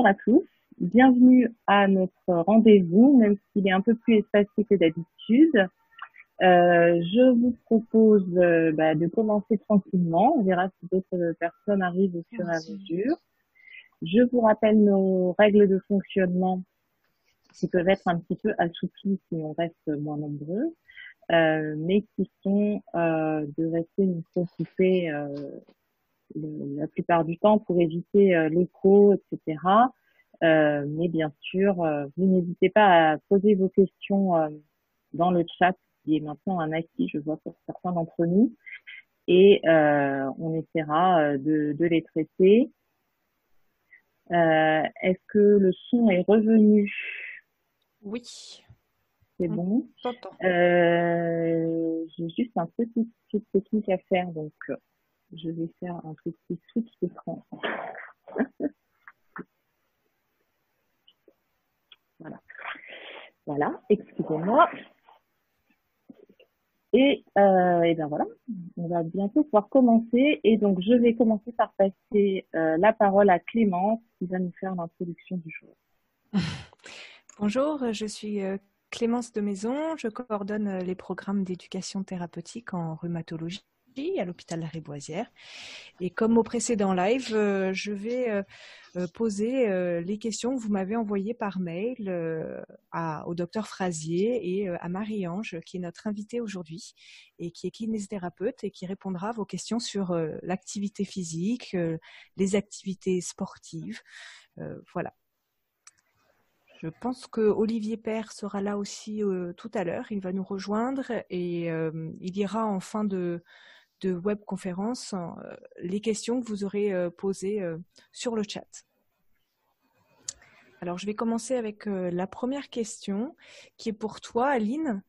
Bonjour à tous, bienvenue à notre rendez-vous, même s'il est un peu plus espacé que d'habitude. Euh, je vous propose euh, bah, de commencer tranquillement. On verra si d'autres personnes arrivent au fur et à mesure. Je vous rappelle nos règles de fonctionnement qui peuvent être un petit peu assouplies si on reste moins nombreux, euh, mais qui sont de rester une la plupart du temps pour éviter euh, l'écho, etc. Euh, mais bien sûr, euh, vous n'hésitez pas à poser vos questions dans le chat qui est maintenant un acquis, je vois pour certains d'entre nous, et on essaiera de, de les traiter. Est-ce que le son est revenu? Oui. C'est bon? Euh, J'ai juste un petit truc technique à faire, donc je vais faire un petit switch d'écran. voilà. Voilà, excusez-moi. Et, euh, bien voilà, on va bientôt pouvoir commencer. Et donc, je vais commencer par passer euh, la parole à Clémence qui va nous faire l'introduction du jour. Bonjour, je suis euh, Clémence de Maison. Je coordonne les programmes d'éducation thérapeutique en rhumatologie à l'hôpital La Réboisière. Et comme au précédent live, euh, je vais euh, euh, poser les questions que vous m'avez envoyées par mail au docteur Frasier et à Marie-Ange, qui est notre invitée aujourd'hui et qui est kinésithérapeute et qui répondra à vos questions sur l'activité physique, les activités sportives. voilà. Je pense que Olivier Père sera là aussi tout à l'heure. Il va nous rejoindre et il ira en fin de, de webconférence euh, les questions que vous aurez euh, posées euh, sur le chat. Alors, je vais commencer avec la première question qui est pour toi, Aline.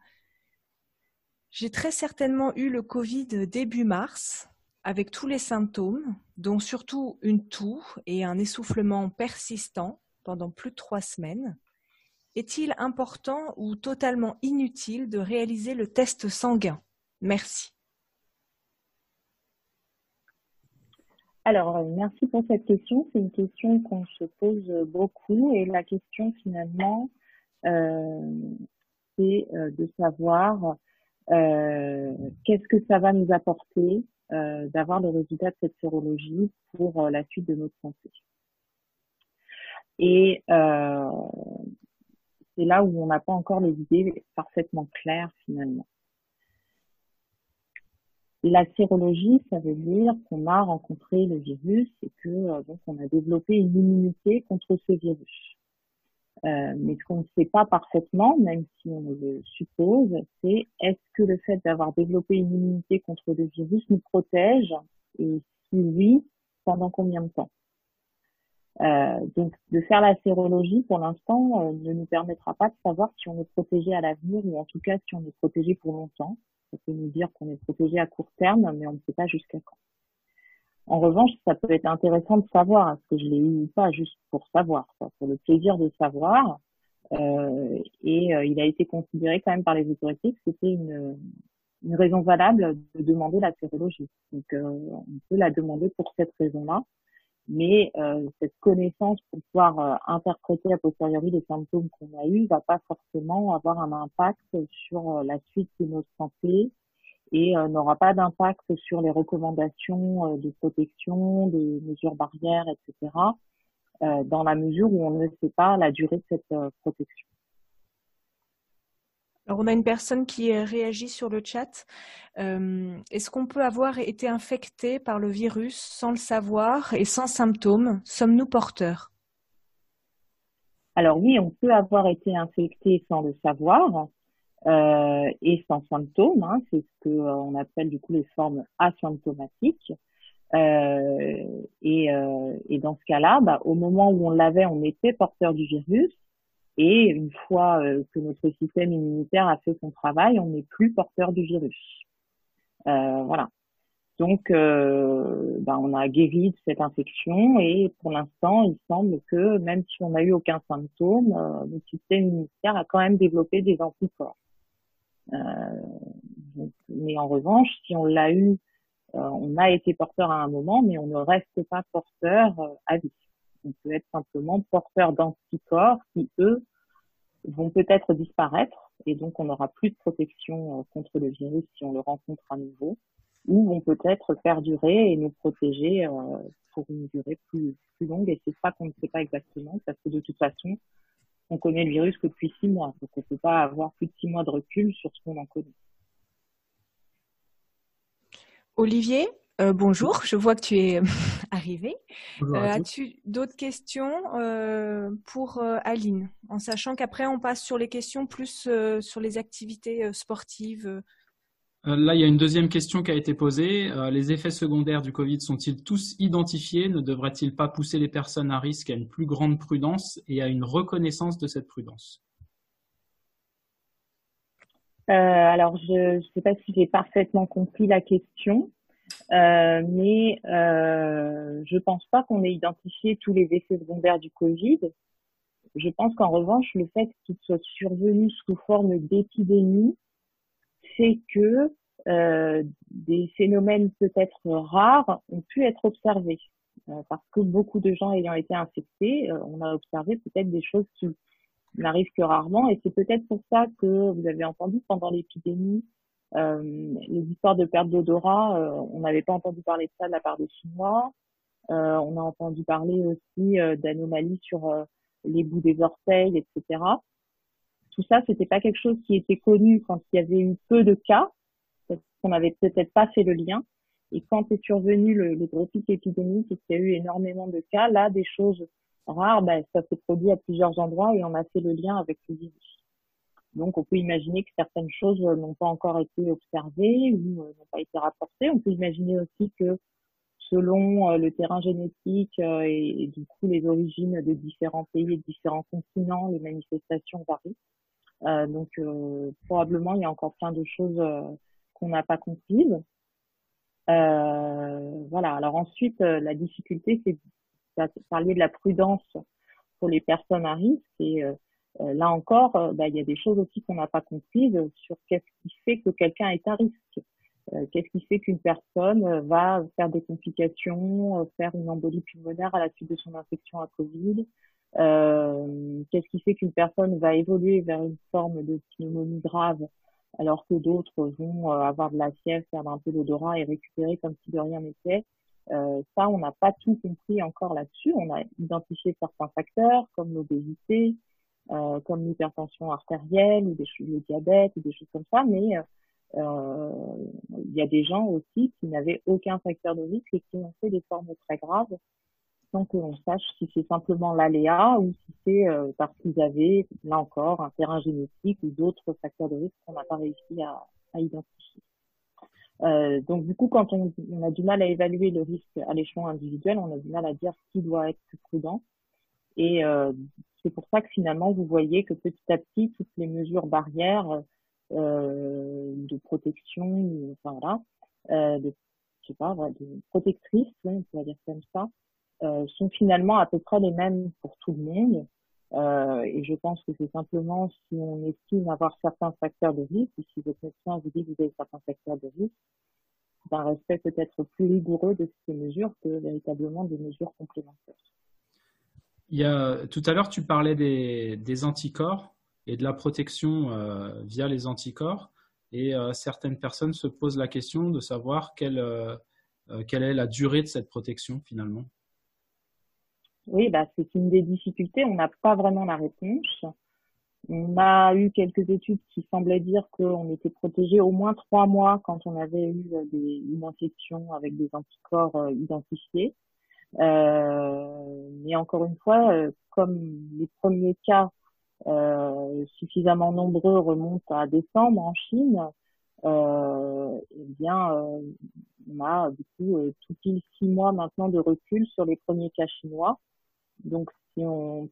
J'ai très certainement eu le Covid début mars avec tous les symptômes, dont surtout une toux et un essoufflement persistant pendant plus de trois semaines. Est-il important ou totalement inutile de réaliser le test sanguin? Merci. Alors, euh, merci pour cette question. C'est une question qu'on se pose beaucoup et la question finalement, euh, c'est euh, de savoir qu'est-ce que ça va nous apporter d'avoir le résultat de cette sérologie pour la suite de notre santé. Et c'est là où on n'a pas encore les idées parfaitement claires finalement. La sérologie, ça veut dire qu'on a rencontré le virus et que euh, donc on a développé une immunité contre ce virus. Euh, mais ce qu'on ne sait pas parfaitement, même si on le suppose, c'est est-ce que le fait d'avoir développé une immunité contre le virus nous protège et si oui, pendant combien de temps? Euh, Donc de faire la sérologie pour l'instant euh, ne nous permettra pas de savoir si on est protégé à l'avenir ou en tout cas si on est protégé pour longtemps. Ça peut nous dire qu'on est protégé à court terme, mais on ne sait pas jusqu'à quand. En revanche, ça peut être intéressant de savoir est-ce que je l'ai eu ou pas, juste pour savoir, pour le plaisir de savoir. Euh, et euh, il a été considéré quand même par les autorités que c'était une, une raison valable de demander la sérologie. Donc, euh, on peut la demander pour cette raison-là mais euh, cette connaissance pour pouvoir euh, interpréter a posteriori les symptômes qu'on a eus va pas forcément avoir un impact sur euh, la suite de notre santé et n'aura pas d'impact sur les recommandations de protection, des mesures barrières, etc., dans la mesure où on ne sait pas la durée de cette protection. Alors, on a une personne qui réagit sur le chat. Euh, est-ce qu'on peut avoir été infecté par le virus sans le savoir et sans symptômes? Sommes-nous porteurs? Alors oui, on peut avoir été infecté sans le savoir euh, et sans symptômes. Hein. C'est ce qu'on euh, appelle du coup les formes asymptomatiques. et, dans ce cas-là, bah, au moment où on l'avait, on était porteur du virus. Et une fois euh, que notre système immunitaire a fait son travail, on n'est plus porteur du virus. Euh, voilà. Donc, euh, ben, on a guéri de cette infection et pour l'instant, il semble que même si on n'a eu aucun symptôme, notre système immunitaire a quand même développé des anticorps. mais en revanche, si on l'a eu, on a été porteur à un moment, mais on ne reste pas porteur à vie. On peut être simplement porteur d'anticorps qui, eux, vont peut-être disparaître et donc on n'aura plus de protection euh, contre le virus si on le rencontre à nouveau, ou vont peut-être perdurer et nous protéger euh, pour une durée plus, plus longue. Et c'est ça qu'on ne sait pas exactement, parce que de toute façon, on connaît le virus que depuis six mois, donc on ne peut pas avoir plus de six mois de recul sur ce qu'on en connaît. Olivier, euh, bonjour, je vois que tu es arrivé. Euh, as-tu d'autres questions euh, pour Aline? En sachant qu'après, on passe sur les questions plus sur les activités sportives. Là, il y a une deuxième question qui a été posée. les effets secondaires du Covid sont-ils tous identifiés? Ne devrait-il pas pousser les personnes à risque à une plus grande prudence et à une reconnaissance de cette prudence? Alors, je ne sais pas si j'ai parfaitement compris la question. Euh, mais euh, je pense pas qu'on ait identifié tous les effets secondaires du Covid. Je pense qu'en revanche, le fait qu'il soit survenu sous forme d'épidémie fait que euh, des phénomènes peut-être rares ont pu être observés. Euh, parce que beaucoup de gens ayant été infectés, euh, on a observé peut-être des choses qui n'arrivent que rarement. Et c'est peut-être pour ça que vous avez entendu pendant l'épidémie les histoires de perte d'odorat, euh, on n'avait pas entendu parler de ça de la part des Chinois. Euh, on a entendu parler aussi d'anomalies sur les bouts des orteils, etc. Tout ça, c'était pas quelque chose qui était connu quand il y avait eu peu de cas, parce qu'on n'avait peut-être pas fait le lien. Et quand est survenu le, le gros épidémique et qu'il y a eu énormément de cas, là, des choses rares, ben, ça s'est produit à plusieurs endroits et on a fait le lien avec le virus. Donc, on peut imaginer que certaines choses n'ont pas encore été observées ou euh, n'ont pas été rapportées. On peut imaginer aussi que selon euh, le terrain génétique euh, et, du coup les origines de différents pays et de différents continents, les manifestations varient. donc, probablement, il y a encore plein de choses qu'on n'a pas comprises. voilà. Alors ensuite, la difficulté, c'est de parler de la prudence pour les personnes à risque et euh, là encore, euh, bah, il y a des choses aussi qu'on n'a pas comprises sur qu'est-ce qui fait que quelqu'un est à risque. Euh, qu'est-ce qui fait qu'une personne va faire des complications, faire une embolie pulmonaire à la suite de son infection à Covid Qu'est-ce qui fait qu'une personne va évoluer vers une forme de pneumonie grave alors que d'autres vont avoir de la fièvre, faire un peu d'odorat et récupérer comme si de rien n'était? Euh, ça, on n'a pas tout compris encore là-dessus. On a identifié certains facteurs comme l'obésité, euh, comme l'hypertension artérielle ou des, le diabète ou des choses comme ça, mais euh, il y a des gens aussi qui n'avaient aucun facteur de risque et qui ont fait des formes très graves sans que l'on sache si c'est simplement l'aléa ou si c'est euh, parce qu'ils avaient, là encore, un terrain génétique ou d'autres facteurs de risque qu'on n'a pas réussi à, à identifier. Euh, donc du coup, quand on, on, a du mal à évaluer le risque à l'échelon individuel, on a du mal à dire qui doit être plus prudent. Et euh, c'est pour ça que finalement, vous voyez que petit à petit, toutes les mesures barrières euh, de protection, enfin voilà, euh, de, je sais pas, de protectrices, on peut dire comme ça, sont finalement à peu près les mêmes pour tout le monde. Euh, et je pense que c'est simplement si on estime avoir certains facteurs de risque, ou si votre médecin vous dit que vous avez certains facteurs de risque, d'un respect peut-être plus rigoureux de ces mesures que véritablement des mesures complémentaires. Tout à l'heure, tu parlais des, anticorps et de la protection euh, via les anticorps. Et euh, certaines personnes se posent la question de savoir quelle, euh, quelle est la durée de cette protection finalement. Oui, bah, c'est une des difficultés. On n'a pas vraiment la réponse. On a eu quelques études qui semblaient dire qu'on était protégé au moins trois mois quand on avait eu une infection avec des anticorps identifiés. Euh, mais encore une fois, euh, comme les premiers cas euh, suffisamment nombreux remontent à décembre en Chine, euh, eh bien, on a du coup tout pile six mois maintenant de recul sur les premiers cas chinois. Donc,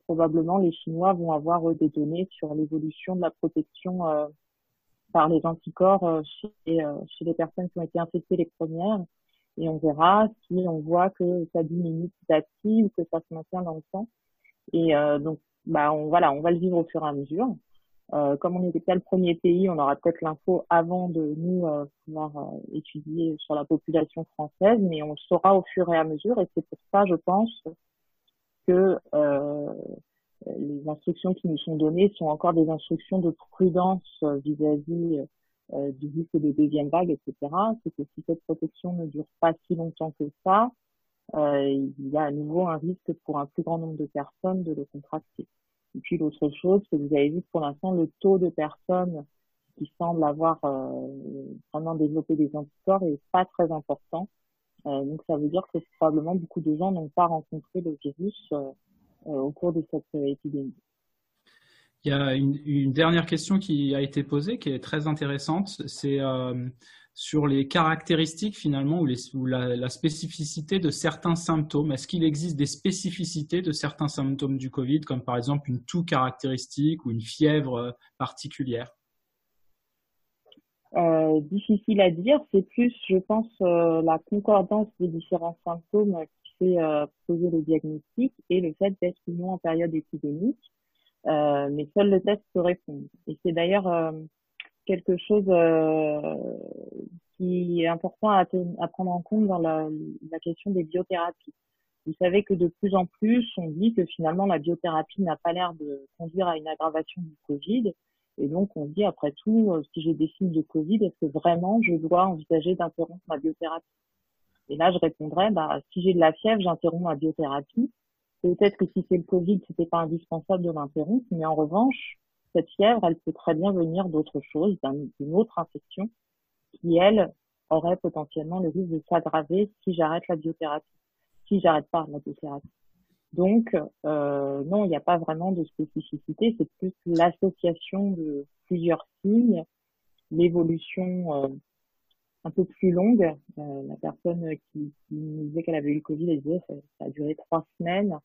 probablement les Chinois vont avoir des données sur l'évolution de la protection par les anticorps chez les personnes qui ont été infectées les premières et on verra si on voit que ça diminue petit à petit ou que ça se maintient dans le temps. Et euh, donc, bah, on, voilà, on va le vivre au fur et à mesure. Euh, comme on n'était pas le premier pays, on aura peut-être l'info avant de nous euh, pouvoir euh, étudier sur la population française, mais on le saura au fur et à mesure. Et c'est pour ça, je pense, que les instructions qui nous sont données sont encore des instructions de prudence vis-à-vis du risque de deuxième vague, etc. C'est que si cette protection ne dure pas si longtemps que ça, il y a à nouveau un risque pour un plus grand nombre de personnes de le contracter. Et puis l'autre chose, que vous avez vu pour l'instant, le taux de personnes qui semblent avoir euh, vraiment développé des anticorps est pas très important. Euh, donc ça veut dire que probablement beaucoup de gens n'ont pas rencontré le virus euh, au cours de cette épidémie. Il y a une, dernière question qui a été posée, qui est très intéressante. C'est sur les caractéristiques finalement ou, la, spécificité de certains symptômes. Est-ce qu'il existe des spécificités de certains symptômes du Covid, comme par exemple une toux caractéristique ou une fièvre euh, particulière? Euh, Difficile à dire. C'est plus, je pense, euh, la concordance des différents symptômes qui fait poser le diagnostic et le fait d'être ou non en période épidémique. Mais seul le test peut répondre. Et c'est d'ailleurs quelque chose euh, qui est important à, prendre en compte dans la, question des biothérapies. Vous savez que de plus en plus, on dit que finalement la biothérapie n'a pas l'air de conduire à une aggravation du Covid. Et donc, on dit, après tout, euh, si j'ai des signes de Covid, est-ce que vraiment je dois envisager d'interrompre ma biothérapie? Et là, je répondrais, bah, si j'ai de la fièvre, j'interromps ma biothérapie. Peut-être que si c'est le Covid, c'était pas indispensable de l'interrompre, mais en revanche, cette fièvre, elle peut très bien venir d'autre chose, d'une autre infection, qui, elle, aurait potentiellement le risque de s'aggraver si j'arrête la biothérapie, si j'arrête pas la biothérapie. Donc, euh, non, il n'y a pas vraiment de spécificité, c'est plus l'association de plusieurs signes, l'évolution euh, un peu plus longue. Euh, la personne qui, qui nous disait qu'elle avait eu le Covid, elle disait ça, ça a duré trois semaines.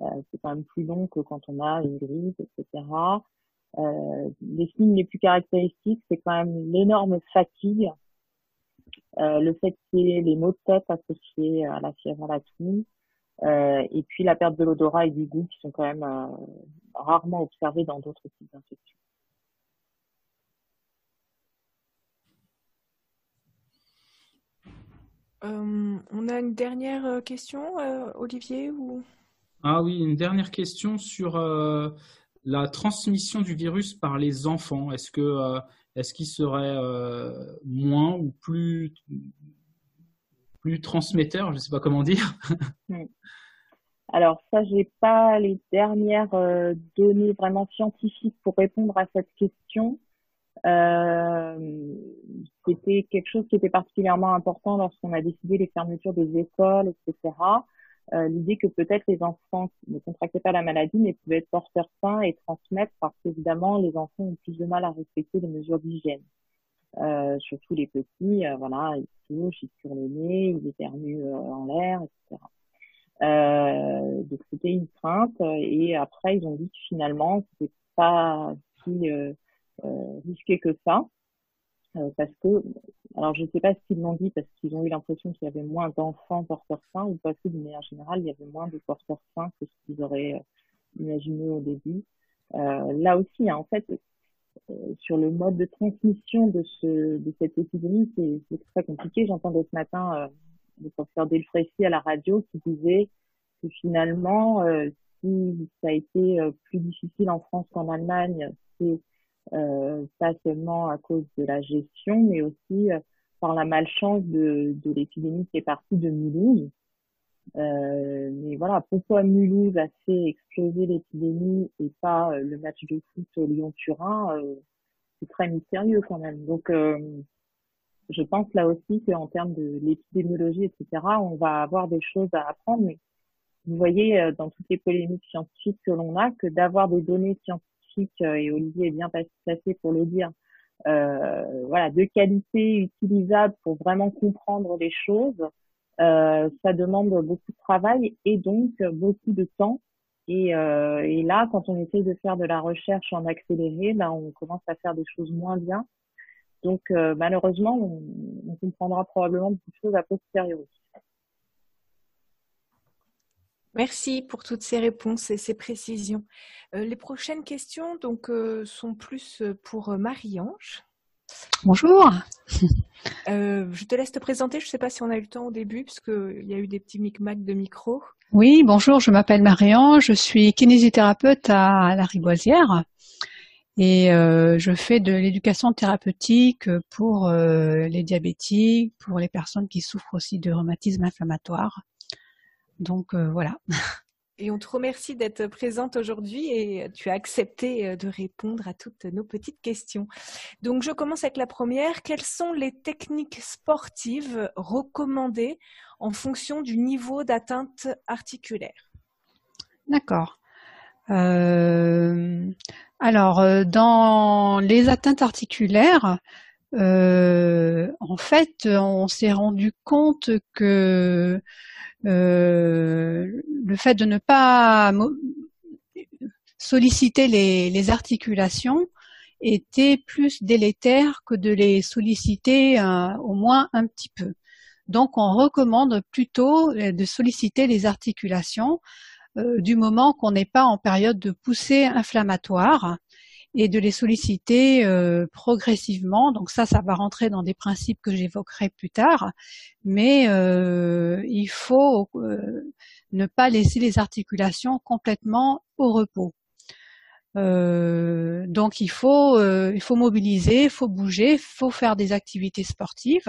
Euh, c'est quand même plus long que quand on a une grippe, etc. Euh, les signes les plus caractéristiques, c'est quand même l'énorme fatigue, euh, le fait qu'il y les maux de tête associés à la fièvre à la toux, euh, et puis la perte de l'odorat et du goût qui sont quand même euh, rarement observés dans d'autres types d'infections. On a une dernière question, Olivier ou... Ah oui, une dernière question sur la transmission du virus par les enfants, est-ce que euh, est-ce qu'ils seraient euh, moins ou plus plus transmetteurs, je ne sais pas comment dire. Alors ça, j'ai pas les dernières euh, données vraiment scientifiques pour répondre à cette question. C'était quelque chose qui était particulièrement important lorsqu'on a décidé les fermetures des écoles, etc. Euh, l'idée que peut-être les enfants ne contractaient pas la maladie mais pouvaient être porteurs sains et transmettre parce qu'évidemment les enfants ont plus de mal à respecter les mesures d'hygiène. Euh, surtout les petits, euh, voilà, ils touchent, ils sur le nez, ils éternuent euh, en l'air, etc. Euh, donc c'était une crainte et après ils ont dit que finalement c'était pas si risqué que ça. Euh, parce que, alors je ne sais pas ce qu'ils l'ont dit parce qu'ils ont eu l'impression qu'il y avait moins d'enfants porteurs sains ou parce que de manière générale il y avait moins de porteurs sains que ce qu'ils auraient euh, imaginé au début. Euh, là aussi, hein, en fait, euh, sur le mode de transmission de, ce, de cette épidémie, c'est très compliqué. J'entendais ce matin le professeur Delfrécy à la radio qui disait que finalement, si ça a été plus difficile en France qu'en Allemagne, c'est euh, pas seulement à cause de la gestion, mais aussi euh, par la malchance de, de l'épidémie qui est partie de Mulhouse. Euh, mais voilà, pourquoi Mulhouse a fait exploser l'épidémie et pas euh, le match de foot Lyon-Turin, c'est très mystérieux quand même. Donc, je pense là aussi qu'en termes de l'épidémiologie, etc., on va avoir des choses à apprendre. Mais vous voyez, dans toutes les polémiques scientifiques que l'on a, que d'avoir des données scientifiques euh, et Olivier est bien passé pour le dire, euh, voilà, de qualité utilisable pour vraiment comprendre les choses. Euh, ça demande beaucoup de travail et donc beaucoup de temps. Et, euh, et, là, quand on essaye de faire de la recherche en accéléré, là, on commence à faire des choses moins bien. Donc, malheureusement, on, on, comprendra probablement beaucoup de choses à posteriori. Merci pour toutes ces réponses et ces précisions. Euh, les prochaines questions donc, euh, sont plus euh, pour Marie-Ange. Bonjour. Euh, je te laisse te présenter. Je ne sais pas si on a eu le temps au début, parce qu'il y a eu des petits micmacs de micro. Oui, bonjour, je m'appelle Marianne, je suis kinésithérapeute à la Riboisière et euh, je fais de l'éducation thérapeutique pour euh, les diabétiques, pour les personnes qui souffrent aussi de rhumatisme inflammatoire. Donc voilà. Et on te remercie d'être présente aujourd'hui et tu as accepté euh, de répondre à toutes nos petites questions. Donc je commence avec la première. Quelles sont les techniques sportives recommandées en fonction du niveau d'atteinte articulaire? D'accord. Euh, alors, euh, dans les atteintes articulaires, en fait, on s'est rendu compte que euh, le fait de ne pas solliciter les, articulations était plus délétère que de les solliciter euh, au moins un petit peu. Donc on recommande plutôt euh, de solliciter les articulations du moment qu'on n'est pas en période de poussée inflammatoire et de les solliciter euh, progressivement. Donc ça, ça va rentrer dans des principes que j'évoquerai plus tard, mais euh, il faut euh, ne pas laisser les articulations complètement au repos. donc il faut, il faut mobiliser, il faut bouger, il faut faire des activités sportives.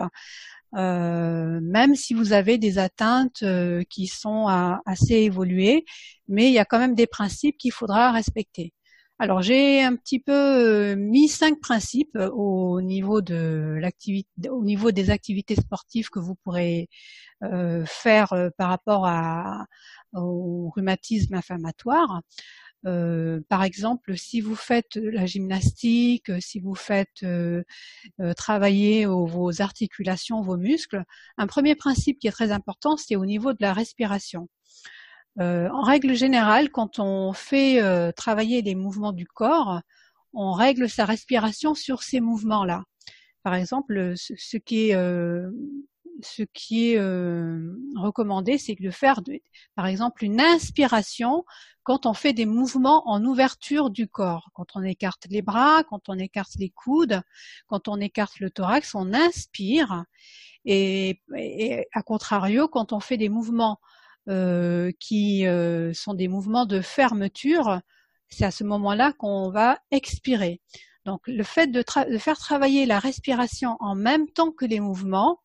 même si vous avez des atteintes qui sont assez évoluées, mais il y a quand même des principes qu'il faudra respecter. Alors j'ai un petit peu euh, mis cinq principes euh, au niveau de l'activité, au niveau des activités sportives que vous pourrez euh, faire par rapport à, au rhumatisme inflammatoire. par exemple, si vous faites la gymnastique, si vous faites travailler vos articulations, vos muscles, un premier principe qui est très important, c'est au niveau de la respiration. Euh, en règle générale, quand on fait euh, travailler les mouvements du corps, on règle sa respiration sur ces mouvements-là. Par exemple, ce, qui est, euh, recommandé, c'est de faire, par exemple, une inspiration quand on fait des mouvements en ouverture du corps. Quand on écarte les bras, quand on écarte les coudes, quand on écarte le thorax, on inspire. Et, et à contrario, quand on fait des mouvements euh, qui euh, sont des mouvements de fermeture, c'est à ce moment-là qu'on va expirer. Donc le fait de, faire travailler la respiration en même temps que les mouvements,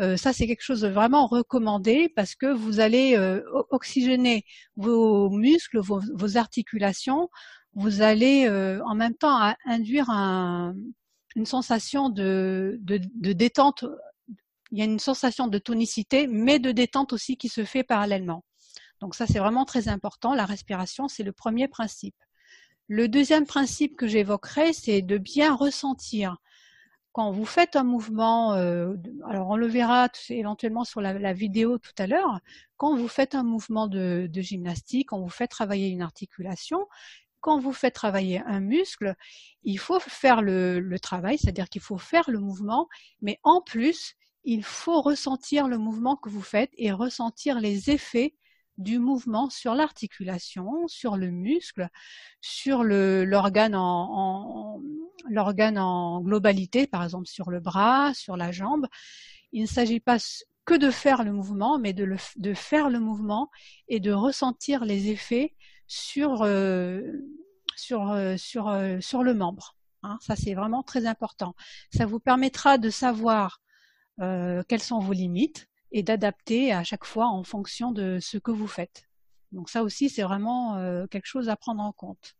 euh, ça c'est quelque chose de vraiment recommandé parce que vous allez oxygéner vos muscles, vos, articulations, vous allez en même temps induire une sensation de, de détente il y a une sensation de tonicité, mais de détente aussi qui se fait parallèlement. Donc ça, c'est vraiment très important. La respiration, c'est le premier principe. Le deuxième principe que j'évoquerai, c'est de bien ressentir. Quand vous faites un mouvement, euh, alors on le verra éventuellement sur la, vidéo tout à l'heure, quand vous faites un mouvement de, gymnastique, quand vous faites travailler une articulation, quand vous faites travailler un muscle, il faut faire le, le travail, c'est-à-dire qu'il faut faire le mouvement, mais en plus, il faut ressentir le mouvement que vous faites et ressentir les effets du mouvement sur l'articulation, sur le muscle, sur l'organe en, globalité, par exemple sur le bras, sur la jambe. Il ne s'agit pas que de faire le mouvement, mais de, faire le mouvement et de ressentir les effets sur, euh, euh, euh, le membre. Hein. ça, c'est vraiment très important. Ça vous permettra de savoir euh, quelles sont vos limites et d'adapter à chaque fois en fonction de ce que vous faites. Donc ça aussi, c'est vraiment euh, quelque chose à prendre en compte.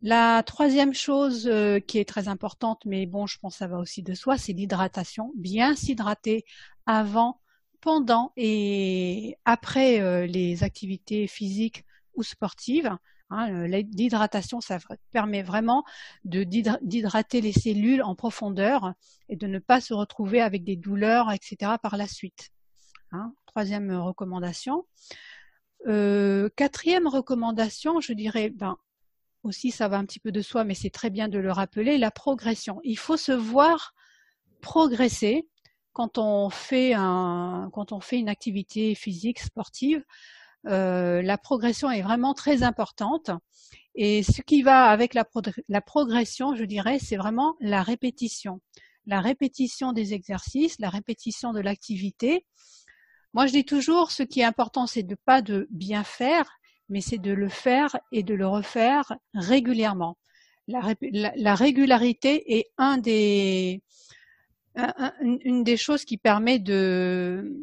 La troisième chose euh, qui est très importante, mais bon, je pense que ça va aussi de soi, c'est l'hydratation. Bien s'hydrater avant, pendant et après les activités physiques ou sportives. Hein, l'hydratation, ça permet vraiment d'hydrater les cellules en profondeur et de ne pas se retrouver avec des douleurs, etc. par la suite. Hein, troisième recommandation. Euh, quatrième recommandation, je dirais, ben, aussi ça va un petit peu de soi, mais c'est très bien de le rappeler, la progression. Il faut se voir progresser quand on fait une activité physique, sportive. Euh, la progression est vraiment très importante. Et ce qui va avec la, progression, je dirais, c'est vraiment la répétition. la répétition des exercices, la répétition de l'activité. Moi, je dis toujours, ce qui est important, c'est de pas de bien faire, mais c'est de le faire et de le refaire régulièrement. La, régularité est un des, une des choses qui permet de,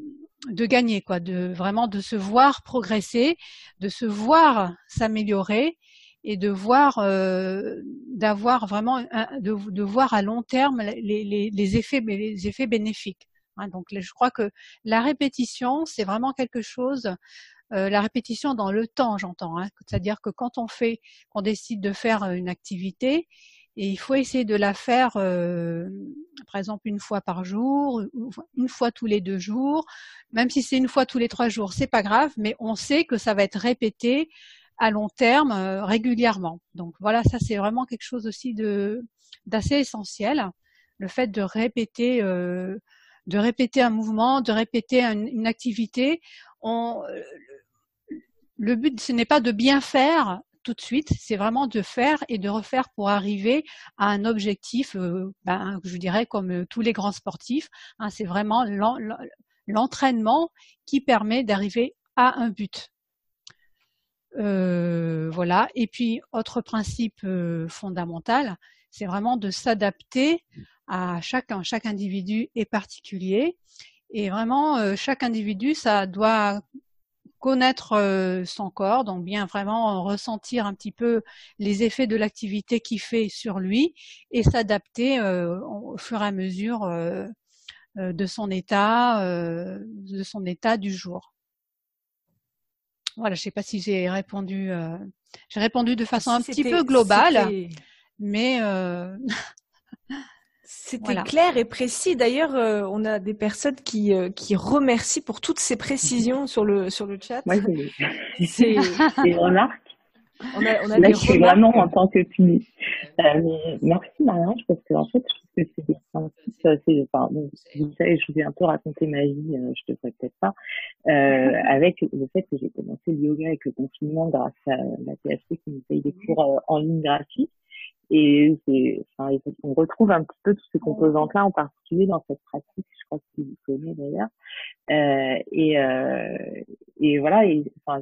de gagner, quoi, de vraiment de se voir progresser, de se voir s'améliorer et de voir, euh, d'avoir vraiment, de, de, voir à long terme les, les, les effets, les effets bénéfiques. Hein. donc, je crois que la répétition, c'est vraiment quelque chose. Euh, la répétition dans le temps, j'entends. Hein, C'est-à-dire que quand on fait, qu'on décide de faire une activité, et il faut essayer de la faire, euh, par exemple, une fois par jour, une fois tous les deux jours. Même si c'est une fois tous les trois jours, c'est pas grave, mais on sait que ça va être répété à long terme euh, régulièrement. Donc voilà, ça c'est vraiment quelque chose aussi de d'assez essentiel. Le fait de répéter, euh, de répéter un mouvement, de répéter une activité. On, le but, ce n'est pas de bien faire, tout de suite, c'est vraiment de faire et de refaire pour arriver à un objectif, euh, ben, je dirais comme euh, tous les grands sportifs. Hein, c'est vraiment l'entraînement qui permet d'arriver à un but. Euh, voilà. Et puis, autre principe fondamental, c'est vraiment de s'adapter à chacun. Chaque individu est particulier. Et vraiment, chaque individu, ça doit connaître euh, son corps, donc bien vraiment ressentir un petit peu les effets de l'activité qu'il fait sur lui et s'adapter euh, au fur et à mesure euh, de son état, de son état du jour. Voilà, je ne sais pas si j'ai répondu. j'ai répondu de façon un petit peu globale, mais C'était clair et précis. D'ailleurs, euh, on a des personnes qui, euh, qui remercient pour toutes ces précisions sur le, sur le chat. Moi, c'est des remarques. On a, on a Là, je suis vraiment en tant que public. Euh, mais merci Marianne, parce que en fait, je trouve que c'est des principes enfin, bon, vous savez, je vous ai un peu raconté ma vie, euh, je devrais peut-être pas, euh, avec le fait que j'ai commencé le yoga avec le confinement grâce à la PHP qui nous paye des cours en ligne gratuits. Et enfin, on retrouve un petit peu tous ces composantes-là, en particulier dans cette pratique, je crois que vous connaissez d'ailleurs. Euh, et, euh, et voilà, et, enfin,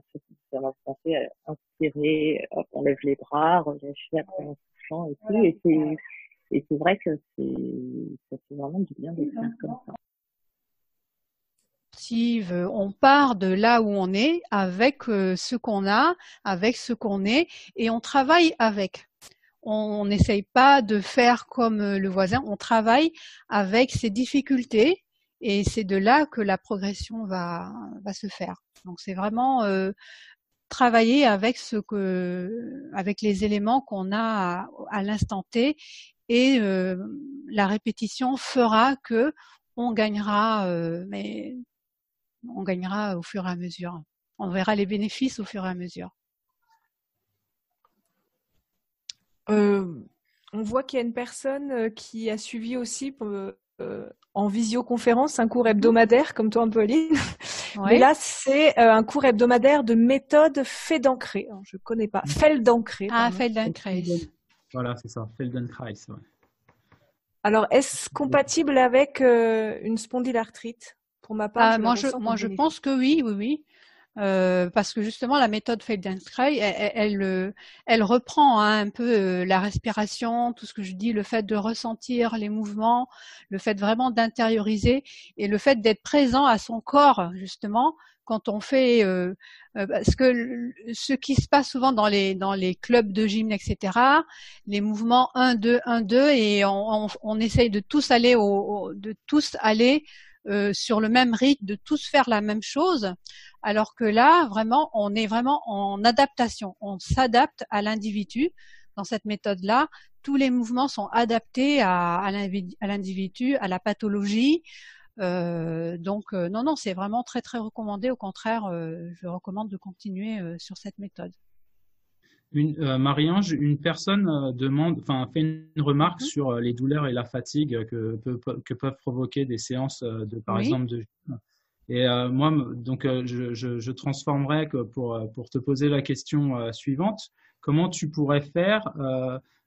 ça m'a pensé inspirer, hop, on lève les bras, relâcher après en soufflant et tout. Et c'est, et c'est vrai que c'est, ça fait vraiment du bien de faire comme ça. On part de là où on est avec euh, ce qu'on a, avec ce qu'on est, et on travaille avec on n'essaye pas de faire comme euh, le voisin, on travaille avec ses difficultés et c'est de là que la progression va, se faire. Donc c'est vraiment euh, travailler avec ce que, avec les éléments qu'on a à, l'instant T et euh, la répétition fera que on gagnera, mais on gagnera au fur et à mesure. On verra les bénéfices au fur et à mesure. Euh, on voit qu'il y a une personne euh, qui a suivi aussi euh, en visioconférence un cours hebdomadaire, comme toi, Pauline. Mais là, c'est un cours hebdomadaire de méthode Feldenkrais. Je connais pas. Feldenkrais. Ah, Feldenkrais. Voilà, c'est ça. Feldenkrais. Alors, est-ce compatible avec une spondylarthrite? Pour ma part, ah, moi, je, moi je pense que oui, oui, oui. Euh, parce que justement la méthode Feldenkrais, elle, elle, elle, reprend hein, un peu euh, la respiration, tout ce que je dis, le fait de ressentir les mouvements, le fait vraiment d'intérioriser et le fait d'être présent à son corps justement quand on fait euh, euh parce que ce qui se passe souvent dans les dans les clubs de gym etc les mouvements 1 2 1 2 et on, on, on essaye de tous aller au, de tous aller euh, sur le même rythme, de tous faire la même chose, alors que là, vraiment, on est vraiment en adaptation. On s'adapte à l'individu. Dans cette méthode-là, tous les mouvements sont adaptés à, l'individu, à la pathologie. Euh, donc, euh, non, non, c'est vraiment très, très recommandé. Au contraire, je recommande de continuer sur cette méthode une, euh, Marie-Ange, une personne euh, demande, enfin, fait une remarque mhm. sur euh, les douleurs et la fatigue que, que peuvent provoquer des séances de, par exemple, de et moi, donc, je, je, je, transformerais que pour, pour te poser la question suivante, comment tu pourrais faire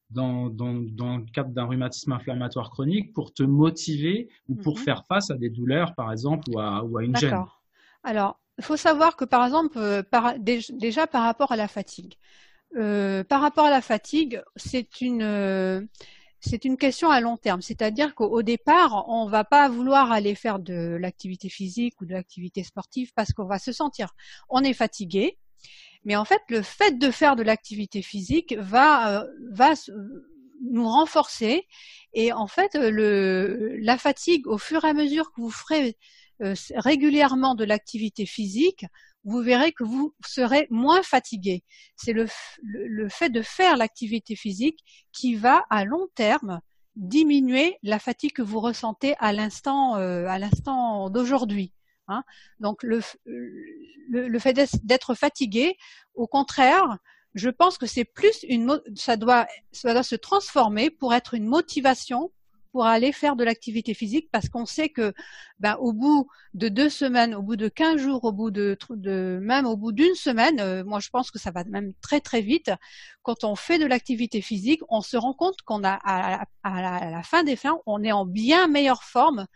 dans, dans, dans le cadre d'un rhumatisme inflammatoire chronique pour te motiver ou pour mhm. faire face à des douleurs, par exemple, ou à, ou à une gêne? Alors, il faut savoir que, par exemple, par, déjà par rapport à la fatigue, euh, par rapport à la fatigue, c'est une, euh, c'est une question à long terme. C'est-à-dire qu'au départ, on ne va pas vouloir aller faire de l'activité physique ou de l'activité sportive parce qu'on va se sentir, on est fatigué, mais en fait, le fait de faire de l'activité physique va, euh, va nous renforcer. Et en fait, le, la fatigue, au fur et à mesure que vous ferez euh, régulièrement de l'activité physique, vous verrez que vous serez moins fatigué. C'est le, le, fait de faire l'activité physique qui va à long terme diminuer la fatigue que vous ressentez à l'instant euh, à l'instant d'aujourd'hui. Hein. Donc le, le, fait d'être fatigué, au contraire, je pense que c'est plus une ça doit ça doit se transformer pour être une motivation pour aller faire de l'activité physique parce qu'on sait que ben, au bout de deux semaines, au bout de quinze jours, au bout de, même au bout d'une semaine, euh, moi je pense que ça va même très très vite. Quand on fait de l'activité physique, on se rend compte qu'on a à, la fin des fins, on est en bien meilleure forme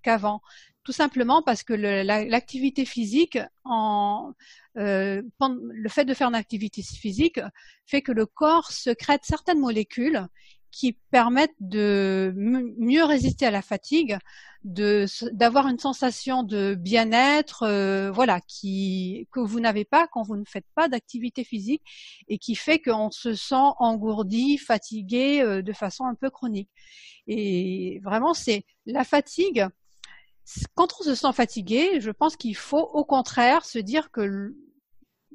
qu'avant tout simplement parce que l'activité physique, euh, le fait de faire une activité physique fait que le corps secrète certaines molécules qui permettent de mieux résister à la fatigue, d'avoir une sensation de bien-être, euh, voilà, qui que vous n'avez pas quand vous ne faites pas d'activité physique et qui fait qu'on se sent engourdi, fatigué euh, de façon un peu chronique. Et vraiment, c'est la fatigue quand on se sent fatigué, je pense qu'il faut au contraire se dire que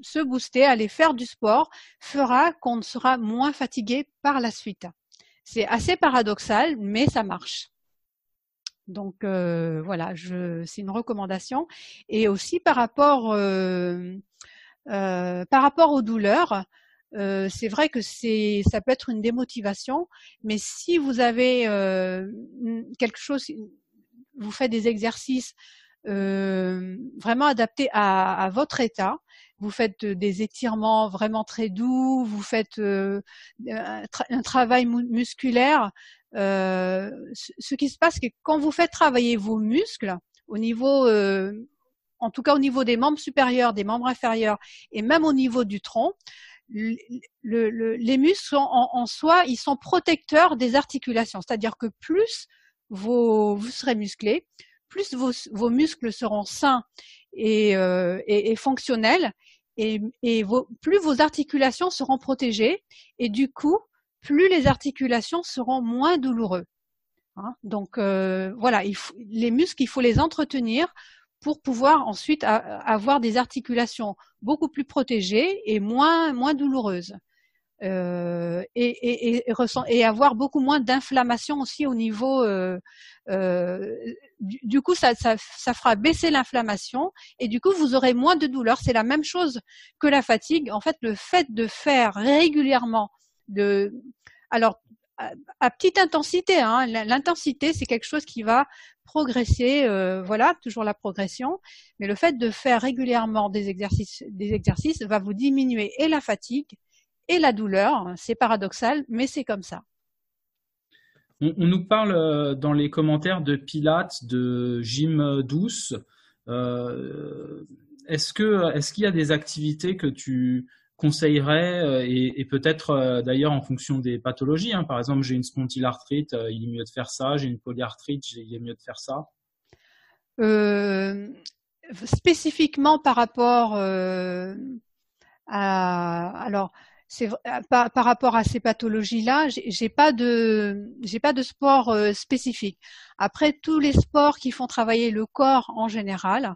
se booster, aller faire du sport, fera qu'on sera moins fatigué par la suite. C'est assez paradoxal, mais ça marche. Donc euh, voilà, c'est une recommandation. Et aussi par rapport, euh, euh, par rapport aux douleurs, c'est vrai que ça peut être une démotivation, mais si vous avez quelque chose, vous faites des exercices euh, vraiment adaptés à, votre état. Vous faites euh, des étirements vraiment très doux, vous faites euh, un, travail musculaire. ce qui se passe, c'est que quand vous faites travailler vos muscles au niveau, en tout cas au niveau des membres supérieurs, des membres inférieurs et même au niveau du tronc, les muscles en, en, soi, ils sont protecteurs des articulations. C'est-à-dire que plus vous serez musclé, plus vos, muscles seront sains et, euh, fonctionnels, et, plus vos articulations seront protégées, et du coup, plus les articulations seront moins douloureux. Hein. Donc euh, voilà, les muscles, il faut les entretenir pour pouvoir ensuite avoir des articulations beaucoup plus protégées et moins douloureuses. Euh, et, avoir beaucoup moins d'inflammation aussi au niveau. Euh, du, coup, ça, ça, fera baisser l'inflammation et du coup, vous aurez moins de douleur. C'est la même chose que la fatigue. En fait, le fait de faire régulièrement de, alors à, petite intensité, hein, l'intensité, c'est quelque chose qui va progresser. Euh, voilà, toujours la progression. Mais le fait de faire régulièrement des exercices, des exercices va vous diminuer et la fatigue et la douleur. C'est paradoxal, mais c'est comme ça. On, nous parle euh, dans les commentaires de pilates, de gym douce. Euh, est-ce qu'il y a des activités que tu conseillerais euh, et, peut-être d'ailleurs en fonction des pathologies. Hein. Par exemple, j'ai une spondylarthrite, il est mieux de faire ça. J'ai une polyarthrite, il est mieux de faire ça. spécifiquement par rapport à alors euh, par, par, rapport à ces pathologies-là, j'ai pas de j'ai pas de sport euh, spécifique. Après tous les sports qui font travailler le corps en général,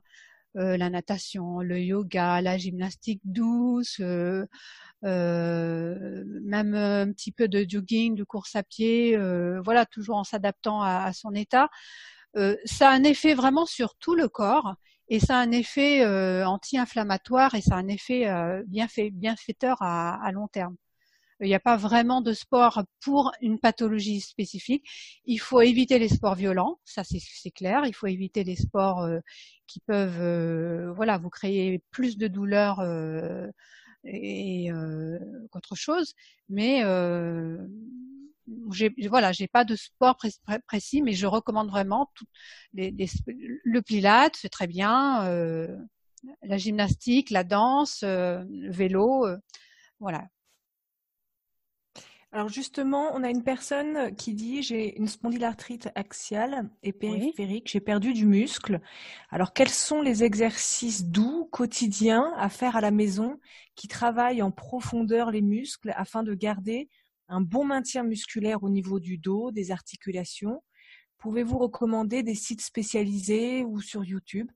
euh, la natation, le yoga, la gymnastique douce, euh, même un petit peu de jogging, de course à pied, voilà, toujours en s'adaptant à, à, son état. ça a un effet vraiment sur tout le corps et ça a un effet euh, anti-inflammatoire et ça a un effet euh, bienfaiteur à, à long terme. Il n'y a pas vraiment de sport pour une pathologie spécifique. Il faut éviter les sports violents, ça c'est clair. Il faut éviter les sports euh, qui peuvent, euh, voilà, vous créer plus de douleur et qu'autre chose. Mais voilà, j'ai pas de sport précis, mais je recommande vraiment tout, le pilate, c'est très bien, euh, la gymnastique, la danse, euh, le vélo, euh, voilà. Alors justement, on a une personne qui dit j'ai une spondylarthrite axiale et périphérique, j'ai perdu du muscle. Alors quels sont les exercices doux quotidiens à faire à la maison qui travaillent en profondeur les muscles afin de garder un bon maintien musculaire au niveau du dos, des articulations Pouvez-vous recommander des sites spécialisés ou sur YouTube?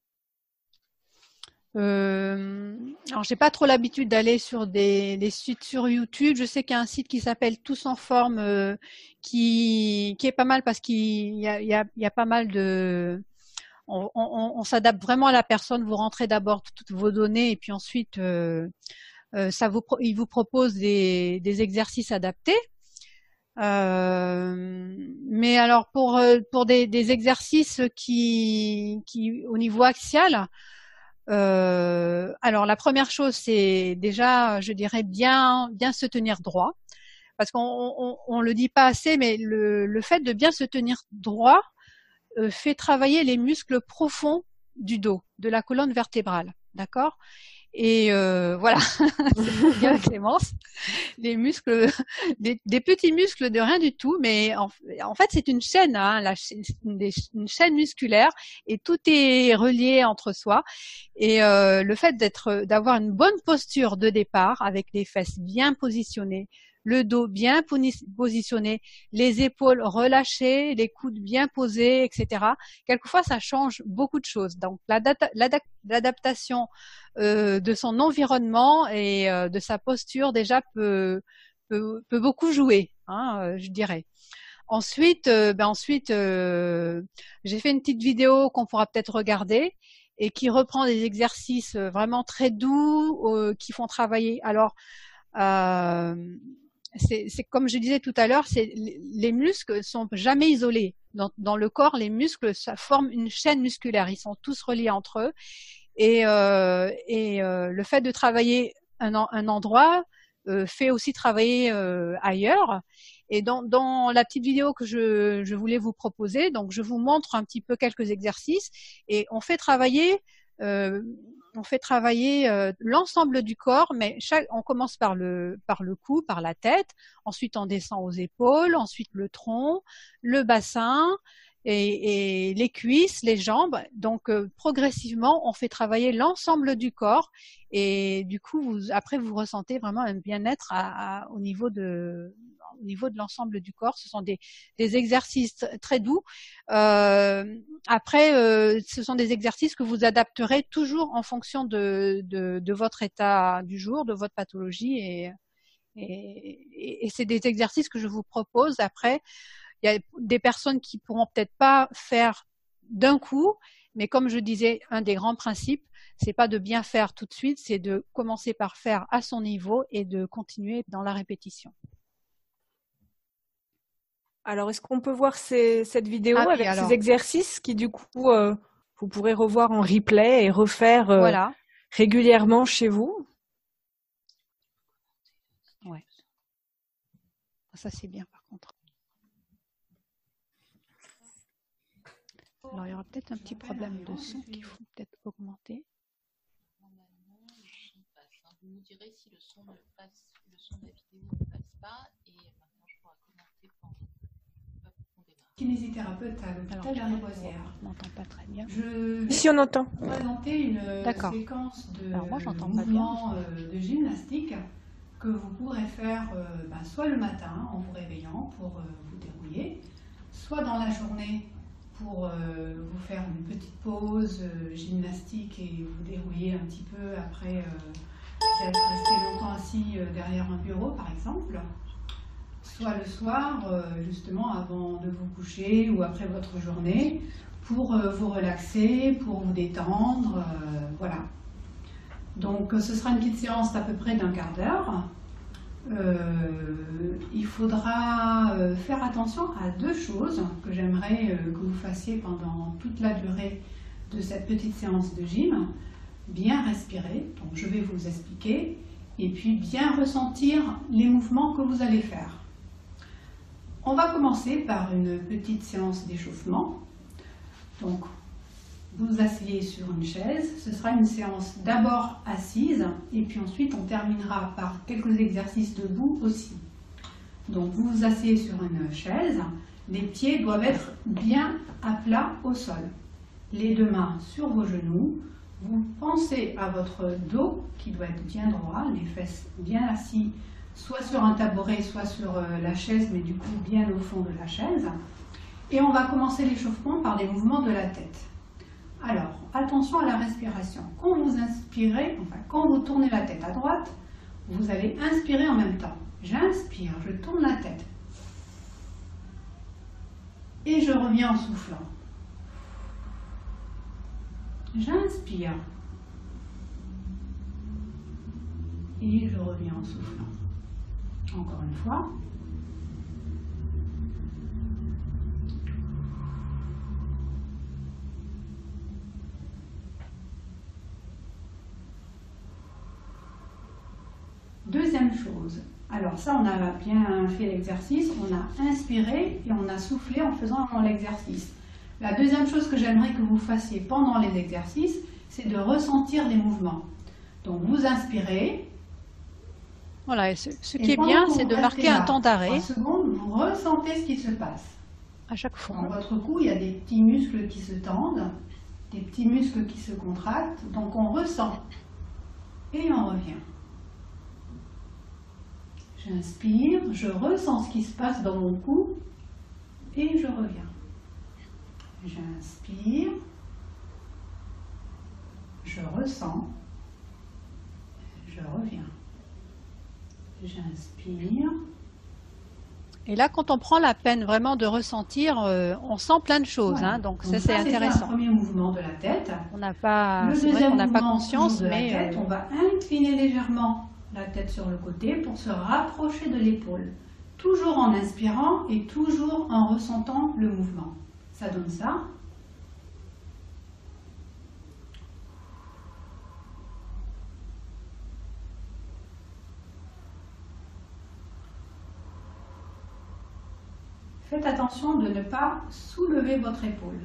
Euh, alors j'ai pas trop l'habitude d'aller sur des, sites sur YouTube. Je sais qu'il y a un site qui s'appelle Tous en forme euh, qui, est pas mal parce qu'il y a, pas mal de on, s'adapte vraiment à la personne. Vous rentrez d'abord toutes vos données et puis ensuite euh ça vous il vous propose des, des exercices adaptés. Euh, mais alors pour pour des, des exercices qui qui au niveau axial, euh, alors la première chose, c'est déjà, je dirais, bien, bien se tenir droit, parce qu'on on, le dit pas assez, mais le, le fait de bien se tenir droit euh, fait travailler les muscles profonds du dos, de la colonne vertébrale, d'accord? Et euh, voilà, c'est bien Clémence. Les muscles, des, petits muscles de rien du tout, mais en, fait c'est une chaîne, hein, la, une, chaîne musculaire et tout est relié entre soi. Et euh, le fait d'être, d'avoir une bonne posture de départ avec les fesses bien positionnées, le dos bien positionné, les épaules relâchées, les coudes bien posés, etc. Quelquefois, ça change beaucoup de choses. Donc, l'adaptation euh, de son environnement et euh, de sa posture déjà peut, peut, beaucoup jouer, hein, euh, je dirais. Ensuite, ben ensuite, j'ai fait une petite vidéo qu'on pourra peut-être regarder et qui reprend des exercices vraiment très doux qui font travailler. Alors, c'est comme je disais tout à l'heure, les muscles sont jamais isolés. Dans, le corps, les muscles, ça forme une chaîne musculaire. Ils sont tous reliés entre eux. Et, euh, euh, le fait de travailler un, endroit euh, fait aussi travailler ailleurs. Et dans, la petite vidéo que je, je, voulais vous proposer, donc je vous montre un petit peu quelques exercices et on fait travailler on fait travailler euh, l'ensemble du corps, mais on commence par le, par le cou, par la tête, ensuite on descend aux épaules, ensuite le tronc, le bassin, et, les cuisses, les jambes. Donc euh, progressivement, on fait travailler l'ensemble du corps et du coup, vous, après, vous ressentez vraiment un bien-être au niveau de au niveau de l'ensemble du corps. Ce sont des, des exercices très doux. Euh, après, euh, ce sont des exercices que vous adapterez toujours en fonction de, de, de votre état du jour, de votre pathologie et, et, et c'est des exercices que je vous propose après il y a des personnes qui pourront peut-être pas faire d'un coup, mais comme je disais, un des grands principes, c'est pas de bien faire tout de suite, c'est de commencer par faire à son niveau et de continuer dans la répétition. Alors, est-ce qu'on peut voir cette vidéo ah avec ces exercices qui, du coup, euh, vous pourrez revoir en replay et refaire euh, régulièrement chez vous? Ouais. Ça, c'est bien, par contre. Alors, il y aura peut-être un petit problème de son qu'il faut peut-être augmenter. Vous me direz si le son, ne passe, le son de la vidéo ne passe pas et maintenant je pourrai commenter pendant qu'on démarre. Kinésithérapeute à l'hôpital de la Riboisière. On n'entend pas très bien. Je si on entend. présenter une séquence de mouvements euh, de gymnastique que vous pourrez faire euh, ben, soit le matin en vous réveillant pour euh, vous dérouiller, soit dans la journée pour euh, vous faire une petite pause euh, gymnastique et vous dérouiller un petit peu après euh, être resté longtemps assis derrière un bureau, par exemple. Soit le soir, justement avant de vous coucher ou après votre journée, pour vous relaxer, pour vous détendre. voilà. Donc ce sera une petite séance d'à peu près d'un quart d'heure. Euh, il faudra euh, faire attention à deux choses que j'aimerais euh, que vous fassiez pendant toute la durée de cette petite séance de gym. Bien respirer, donc je vais vous expliquer, et puis bien ressentir les mouvements que vous allez faire. On va commencer par une petite séance d'échauffement. Donc, vous asseyez sur une chaise. Ce sera une séance d'abord assise et puis ensuite on terminera par quelques exercices debout aussi. Donc, vous vous asseyez sur une chaise. Les pieds doivent être bien à plat au sol. Les deux mains sur vos genoux. Vous pensez à votre dos qui doit être bien droit, les fesses bien assis soit sur un tabouret, soit sur euh, la chaise, mais du coup bien au fond de la chaise. Et on va commencer l'échauffement par des mouvements de la tête. Alors, attention à la respiration. Quand vous inspirez, enfin quand vous tournez la tête à droite, vous allez inspirer en même temps. J'inspire, je tourne la tête. Et je reviens en soufflant. J'inspire. Et je reviens en soufflant. Encore une fois. Deuxième chose, alors ça on a bien fait l'exercice, on a inspiré et on a soufflé en faisant l'exercice. La deuxième chose que j'aimerais que vous fassiez pendant les exercices, c'est de ressentir les mouvements. Donc vous inspirez, voilà, ce, qui est bien, c'est de marquer un temps d'arrêt. seconde, vous ressentez ce qui se passe. À chaque fois. Dans votre cou, il y a des petits muscles qui se tendent, des petits muscles qui se contractent. Donc on ressent. Et on revient. J'inspire, je ressens ce qui se passe dans mon cou et je reviens. J'inspire, je ressens, je reviens. J'inspire. Et là, quand on prend la peine vraiment de ressentir, euh, on sent plein de choses. Hein, donc, ça, c'est intéressant. Le premier mouvement de la tête. On n'a pas, on n'a pas conscience, mais euh, on va incliner légèrement la tête sur le côté pour se rapprocher de l'épaule. Toujours en inspirant et toujours en ressentant le mouvement. Ça donne ça. Faites attention de ne pas soulever votre épaule.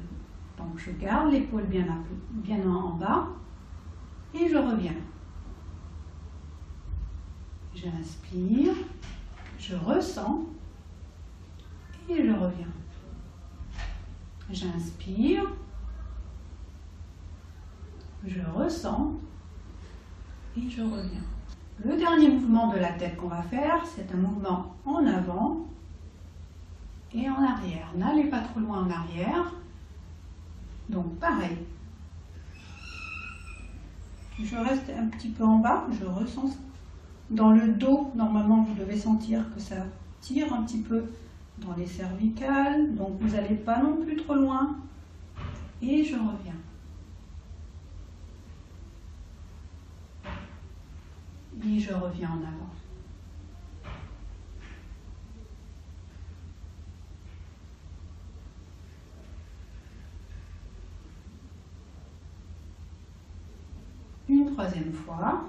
Donc je garde l'épaule bien, en bas et je reviens. J'inspire, je ressens et je reviens. J'inspire, je ressens et je reviens. Le dernier mouvement de la tête qu'on va faire, c'est un mouvement en avant et en arrière. N'allez pas trop loin en arrière. Donc pareil. Je reste un petit peu en bas, je ressens dans le dos, normalement vous devez sentir que ça tire un petit peu dans les cervicales, donc vous n'allez pas non plus trop loin. Et je reviens. Et je reviens en avant. une troisième fois.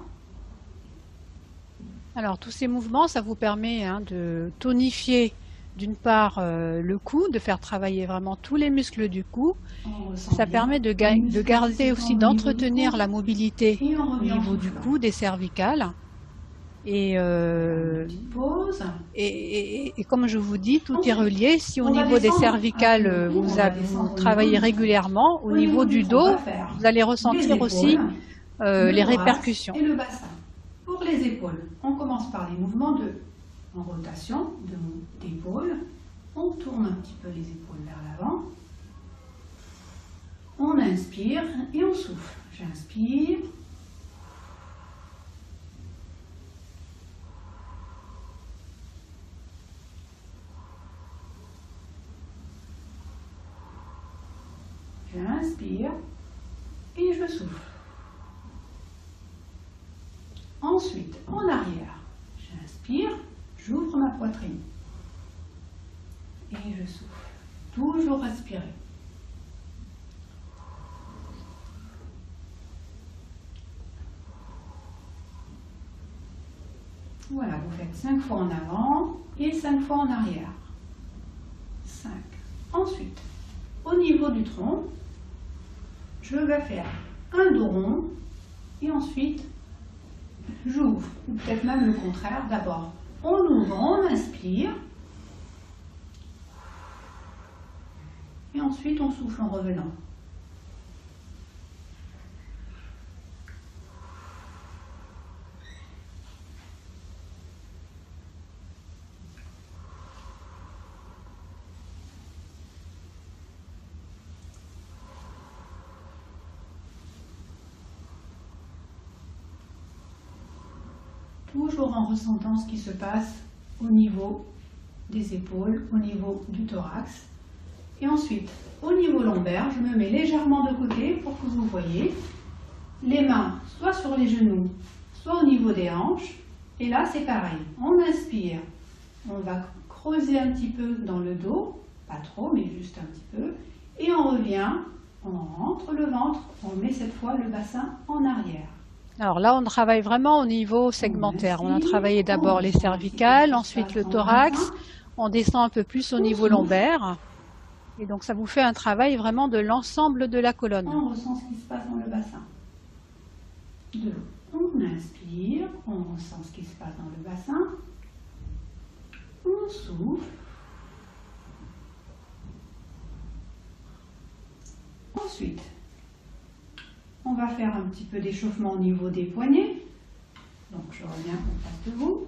Alors tous ces mouvements, ça vous permet hein, de tonifier d'une part euh, le cou, de faire travailler vraiment tous les muscles du cou. Ça permet de, de garder aussi, d'entretenir la mobilité au niveau du cou, des cervicales. Et, euh, et, et, comme je vous dis, tout est relié. Si au niveau des cervicales, vous, vous travaillez régulièrement, au niveau du dos, vous allez ressentir aussi euh, les répercussions. Et le bassin. Les épaules, on commence par les mouvements de en rotation d'épaule. On tourne un petit peu les épaules vers l'avant. On inspire et on souffle. J'inspire. J'inspire et je souffle. Ensuite, en arrière, j'inspire, j'ouvre ma poitrine. Et je souffle. Toujours respirer. Voilà, vous faites cinq fois en avant et cinq fois en arrière. 5. Ensuite, au niveau du tronc, je vais faire un dos rond et ensuite j'ouvre, ou peut-être même le contraire. D'abord, on ouvre, on inspire. Et ensuite, on souffle en revenant. En ressentant ce qui se passe au niveau des épaules, au niveau du thorax. Et ensuite, au niveau lombaire, je me mets légèrement de côté pour que vous voyez les mains soit sur les genoux, soit au niveau des hanches. Et là, c'est pareil. On inspire, on va creuser un petit peu dans le dos, pas trop, mais juste un petit peu. Et on revient, on rentre le ventre, on met cette fois le bassin en arrière. Alors là, on travaille vraiment au niveau segmentaire. On a travaillé d'abord les cervicales, ensuite le thorax. On descend un peu plus au niveau lombaire. Et donc, ça vous fait un travail vraiment de l'ensemble de la colonne. On ressent ce qui se passe dans le bassin. On inspire, on ressent ce qui se passe dans le bassin. On souffle. Ensuite, on va faire un petit peu d'échauffement au niveau des poignets. Donc je reviens en face de vous.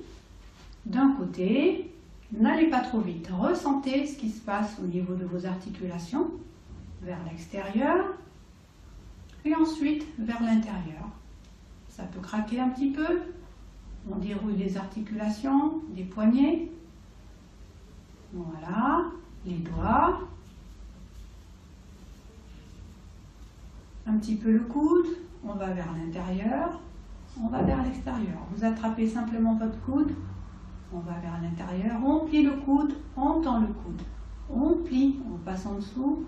D'un côté, n'allez pas trop vite. Ressentez ce qui se passe au niveau de vos articulations vers l'extérieur et ensuite vers l'intérieur. Ça peut craquer un petit peu. On déroule les articulations, des poignets. Voilà, les doigts, un petit peu le coude, on va vers l'intérieur, on va vers l'extérieur. Vous attrapez simplement votre coude, on va vers l'intérieur, on plie le coude, on tend le coude. On plie, on passe en dessous,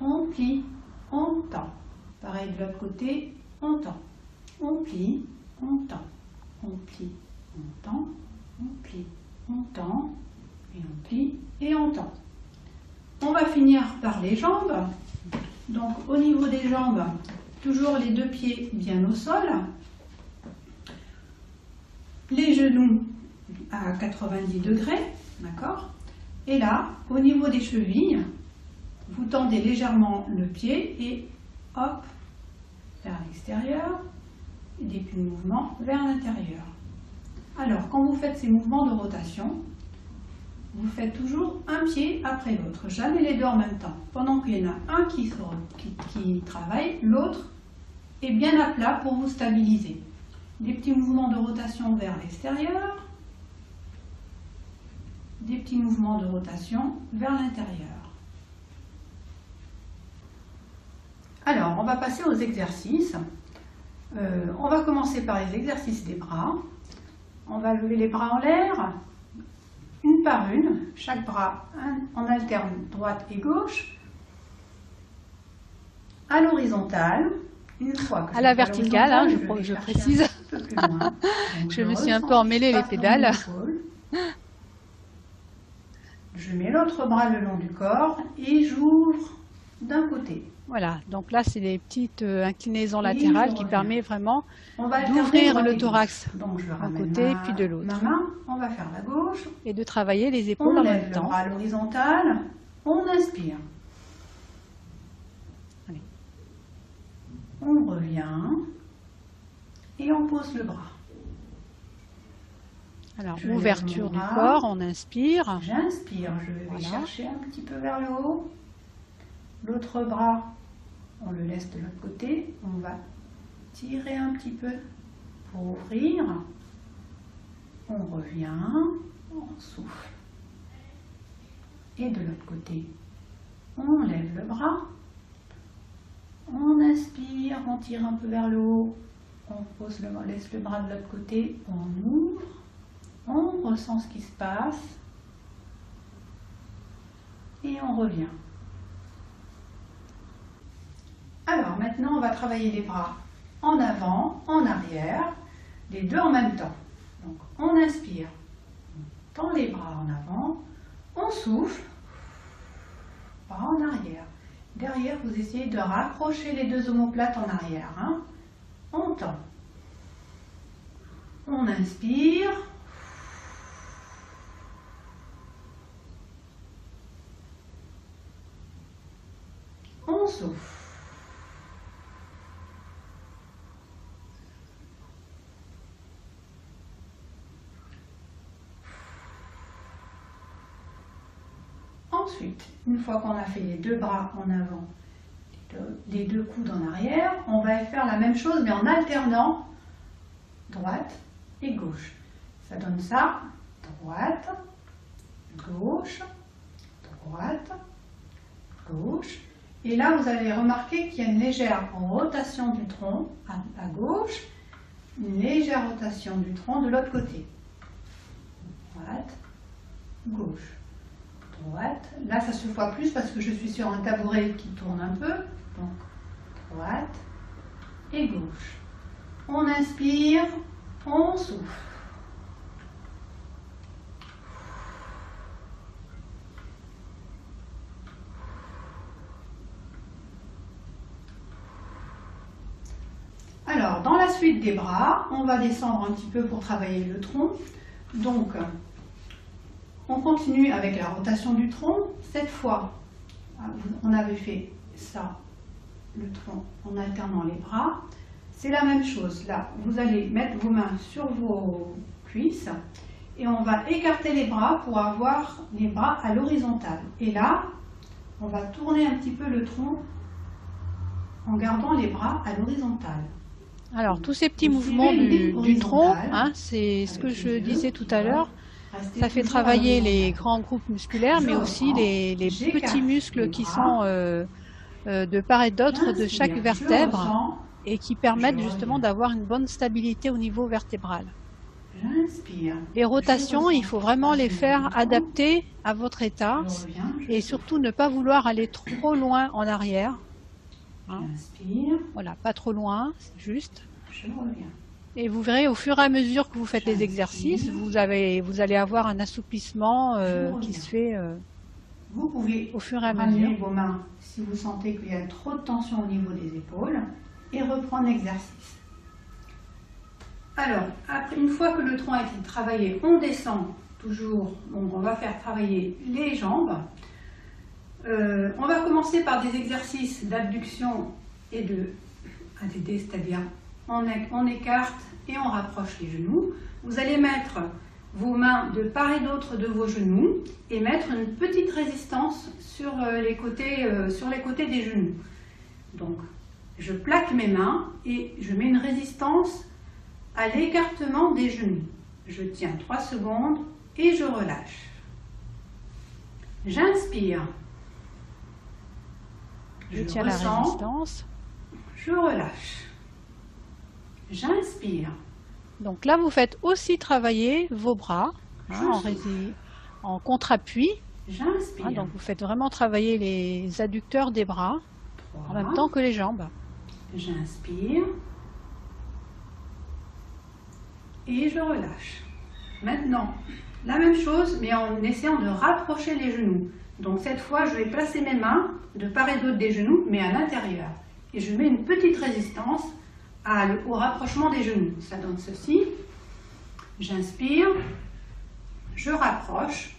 on plie, on tend. Pareil de l'autre côté, on tend. On plie, on tend. On plie, on tend, on plie, on tend, et on plie, et on tend. On va finir par les jambes. Donc au niveau des jambes, toujours les deux pieds bien au sol. Les genoux à 90 degrés, d'accord? Et là, au niveau des chevilles, vous tendez légèrement le pied et hop, vers l'extérieur, et des mouvements vers l'intérieur. Alors, quand vous faites ces mouvements de rotation, vous faites toujours un pied après l'autre, jamais les deux en même temps. Pendant qu'il y en a un qui, travaille, l'autre est bien à plat pour vous stabiliser. Des petits mouvements de rotation vers l'extérieur, des petits mouvements de rotation vers l'intérieur. Alors, on va passer aux exercices. Euh, on va commencer par les exercices des bras. On va lever les bras en l'air, une par une, chaque bras en alterne droite et gauche, à l'horizontale, une fois que à la verticale, hein, je, précise. je me suis un peu emmêlé les pédales. Je mets l'autre bras le long du corps et j'ouvre d'un côté. Voilà, donc là, c'est des petites euh, inclinaisons latérales qui permettent vraiment d'ouvrir le thorax d'un côté puis de l'autre. on va faire la gauche. Et de travailler les épaules en même temps. On bras à l'horizontale, on inspire. On revient et on pose le bras. Alors, ouverture du corps, on inspire. J'inspire, je vais chercher un petit peu vers le haut. L'autre bras, on le laisse de l'autre côté. On va tirer un petit peu pour ouvrir. On revient, on souffle. Et de l'autre côté, on lève le bras. On inspire, on tire un peu vers le haut. On pose le, laisse le bras de l'autre côté, on ouvre. On ressent ce qui se passe. Et on revient. Alors maintenant, on va travailler les bras en avant, en arrière, les deux en même temps. Donc on inspire, on tend les bras en avant, on souffle, pas en arrière. Derrière, vous essayez de rapprocher les deux omoplates en arrière. Hein. On tend. On inspire. On souffle. Une fois qu'on a fait les deux bras en avant, les deux coudes en arrière, on va faire la même chose mais en alternant droite et gauche. Ça donne ça, droite, gauche, droite, gauche. Et là, vous allez remarquer qu'il y a une légère rotation du tronc à, gauche, une légère rotation du tronc de l'autre côté. Droite, gauche droite. Là, ça se voit plus parce que je suis sur un tabouret qui tourne un peu. Donc, droite et gauche. On inspire, on souffle. Alors, dans la suite des bras, on va descendre un petit peu pour travailler le tronc. Donc, on continue avec la rotation du tronc. Cette fois, ah, on avait fait ça, le tronc, en alternant les bras. C'est la même chose. Là, vous allez mettre vos mains sur vos cuisses et on va écarter les bras pour avoir les bras à l'horizontale. Et là, on va tourner un petit peu le tronc en gardant les bras à l'horizontale. Alors, tous ces petits mouvements du, tronc, hein, c'est ce que je disais tout à l'heure, ça fait travailler les grands groupes musculaires, mais aussi les, petits muscles qui sont euh, euh, de part et d'autre de chaque vertèbre et qui permettent justement d'avoir une bonne stabilité au niveau vertébral. Les rotations, il faut vraiment les faire adapter à votre état et surtout ne pas vouloir aller trop loin en arrière. Hein. Voilà, pas trop loin, c'est juste. Et vous verrez, au fur et à mesure que vous faites les exercices, vous, avez, vous allez avoir un assouplissement euh, qui se fait euh, vous pouvez au fur et à mesure. vos mains si vous sentez qu'il y a trop de tension au niveau des épaules et reprendre l'exercice. Alors, après, une fois que le tronc a été travaillé, on descend toujours. Donc, on va faire travailler les jambes. Euh, on va commencer par des exercices d'abduction et de ADD, c'est-à-dire on, écarte et on rapproche les genoux. Vous allez mettre vos mains de part et d'autre de vos genoux et mettre une petite résistance sur euh, les côtés, euh, sur les côtés des genoux. Donc, je plaque mes mains et je mets une résistance à l'écartement des genoux. Je tiens 3 secondes et je relâche. J'inspire. Je, tiens la résistance. Je relâche. J'inspire. Donc là, vous faites aussi travailler vos bras hein, en, contre-appui. J'inspire. Hein, donc vous faites vraiment travailler les adducteurs des bras en même temps que les jambes. J'inspire. Et je relâche. Maintenant, la même chose, mais en essayant de rapprocher les genoux. Donc cette fois, je vais placer mes mains de part et d'autre des genoux, mais à l'intérieur. Et je mets une petite résistance au rapprochement des genoux. Ça donne ceci. J'inspire, je rapproche,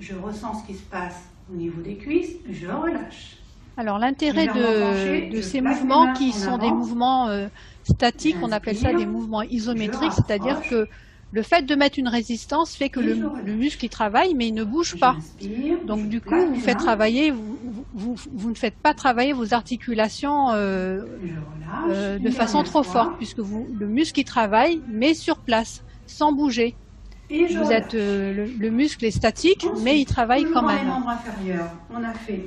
je ressens ce qui se passe au niveau des cuisses, je relâche. Alors l'intérêt de, ces mouvements qui sont des mouvements euh, statiques, on appelle ça des mouvements isométriques, c'est-à-dire que le fait de mettre une résistance fait que le, muscle il travaille mais il ne bouge pas. Donc du coup, vous faites travailler, vous, ne faites pas travailler vos articulations euh, euh, de façon trop forte puisque vous, le muscle il travaille mais sur place, sans bouger. Vous êtes, euh, le, muscle est statique mais il travaille quand même. Les membres inférieurs, on a fait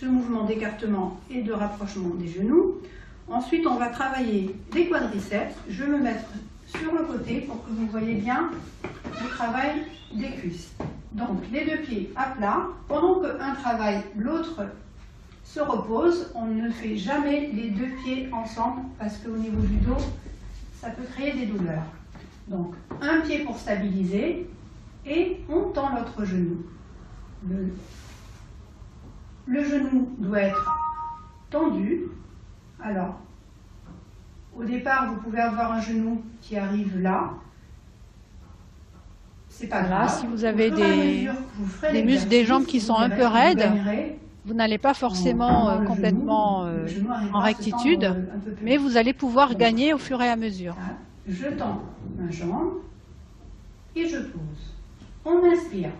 ce mouvement d'écartement et de rapprochement des genoux. Ensuite, on va travailler les quadriceps. Je vais me mettre sur le côté pour que vous voyez bien le travail des cuisses. Donc les deux pieds à plat. Pendant qu'un travaille, l'autre se repose. On ne fait jamais les deux pieds ensemble parce qu'au niveau du dos, ça peut créer des douleurs. Donc un pied pour stabiliser et on tend l'autre genou. le genou doit être tendu. Alors, au départ, vous pouvez avoir un genou qui arrive là. C'est pas grave. Si vous avez des, des muscles des jambes qui sont un peu raides, vous n'allez pas forcément euh, complètement euh, en rectitude, mais vous allez pouvoir gagner au fur et à mesure. Je tends ma jambe et je pose. On inspire.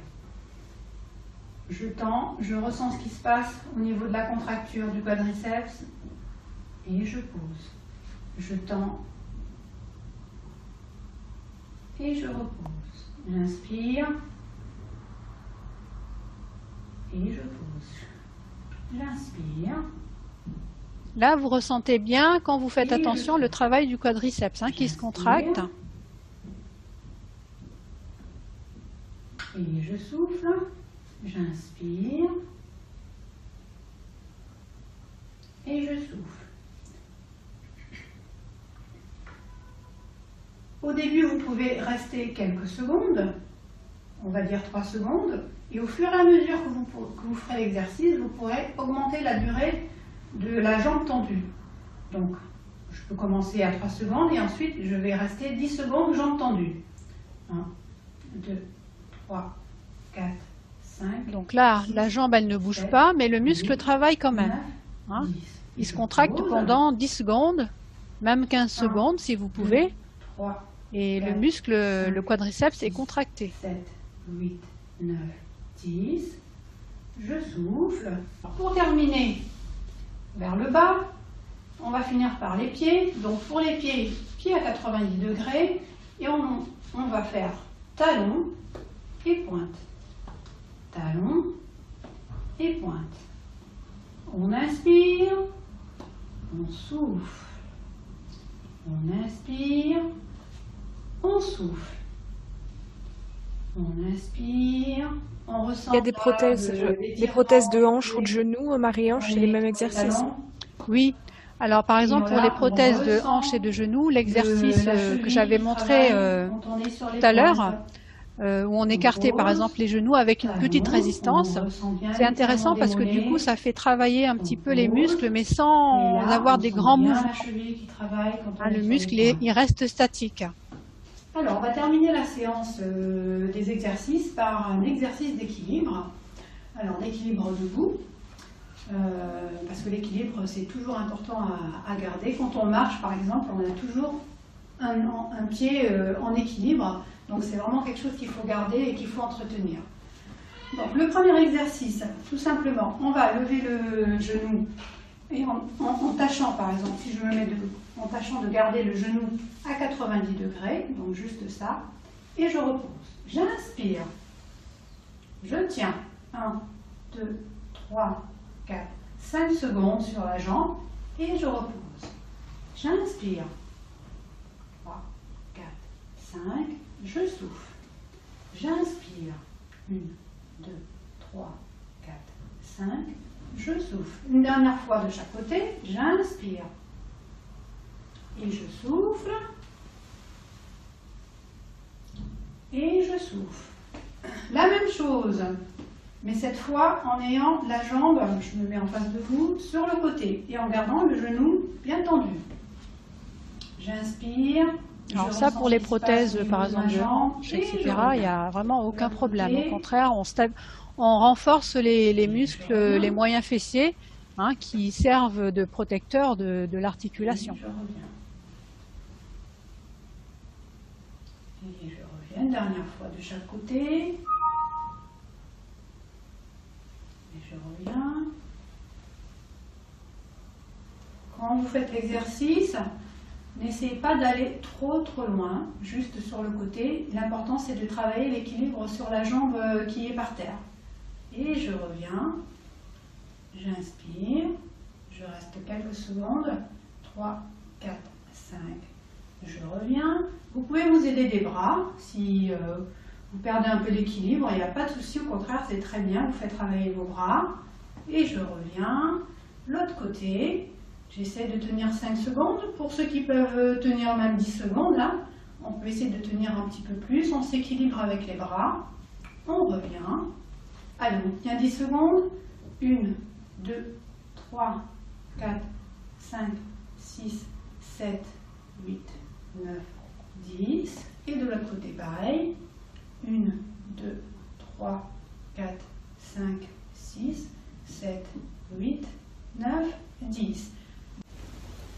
Je tends, je ressens ce qui se passe au niveau de la contracture du quadriceps et je pose. Je tends et je repose. J'inspire et je pose. J'inspire. Là, vous ressentez bien, quand vous faites attention, le travail du quadriceps hein, qui se contracte. Et je souffle. J'inspire. Et je souffle. Au début, vous pouvez rester quelques secondes, on va dire 3 secondes, et au fur et à mesure que vous, que vous ferez l'exercice, vous pourrez augmenter la durée de la jambe tendue. Donc, je peux commencer à 3 secondes et ensuite je vais rester 10 secondes jambe tendue. 1, 2, 3, 4, 5. Donc là, la jambe, elle ne bouge pas, mais le muscle travaille quand même. Hein. Il se contracte pendant 10 secondes, même 15 secondes si vous pouvez. 3, et le muscle, le quadriceps est contracté. 7, 8, 9, 10. Je souffle. Pour terminer, vers le bas, on va finir par les pieds. Donc pour les pieds, pieds à 90 degrés. Et on, on va faire talon et pointe. Talon et pointe. On inspire, on souffle. On inspire, on souffle. On inspire. On ressent. Il y a des prothèses, des prothèses de hanche ou de genou, Marie-Ange, c'est les mêmes exercices. Oui. Alors, par exemple, pour les prothèses de hanche et de genou, l'exercice euh, que j'avais montré euh, tout à l'heure, euh, où on écartait par exemple les genoux avec une petite résistance. C'est intéressant parce que du coup ça fait travailler un petit peu les muscles mais sans avoir des grands mouvements. Ah, le muscle il reste statique. Alors, on va terminer la séance euh, des exercices par un exercice d'équilibre. Alors, l'équilibre debout, euh, parce que l'équilibre, c'est toujours important à, garder. Quand on marche, par exemple, on a toujours un, pied euh, en équilibre. Donc, c'est vraiment quelque chose qu'il faut garder et qu'il faut entretenir. Donc, le premier exercice, tout simplement, on va lever le genou et en, tâchant, par exemple, si je me mets debout, en tâchant de garder le genou à 90 degrés, donc juste ça, et je repose. J'inspire. Je tiens. 1, 2, 3, 4, 5 secondes sur la jambe et je repose. J'inspire. 3, 4, 5, je souffle. J'inspire. 1, 2, 3, 4, 5, je souffle. Une dernière fois de chaque côté, j'inspire. Et je souffle. Et je souffle. La même chose, mais cette fois en ayant la jambe, je me mets en face de vous, sur le côté et en gardant le genou bien tendu. J'inspire. Alors ça, pour les prothèses, par exemple, de hanche, etc., il n'y a vraiment aucun problème. Au contraire, on, on renforce les, muscles, les moyens fessiers, hein, qui servent de protecteurs de, l'articulation. Et je reviens dernière fois de chaque côté. Et je reviens. Quand vous faites l'exercice, n'essayez pas d'aller trop trop loin, juste sur le côté. L'important c'est de travailler l'équilibre sur la jambe qui est par terre. Et je reviens, j'inspire, je reste quelques secondes, 3, 4, 5, je reviens. Vous pouvez vous aider des bras si euh, vous perdez un peu l'équilibre, il n'y a pas de souci, au contraire c'est très bien, vous faites travailler vos bras. Et je reviens, l'autre côté, j'essaie de tenir 5 secondes. Pour ceux qui peuvent tenir même 10 secondes, là, on peut essayer de tenir un petit peu plus, on s'équilibre avec les bras, on revient, Allez, on tient 10 secondes. 1, 2, 3, 4, 5, 6, 7, 8, 9, 10. Et de l'autre côté, pareil. 1, 2, 3, 4, 5, 6, 7, 8, 9, 10.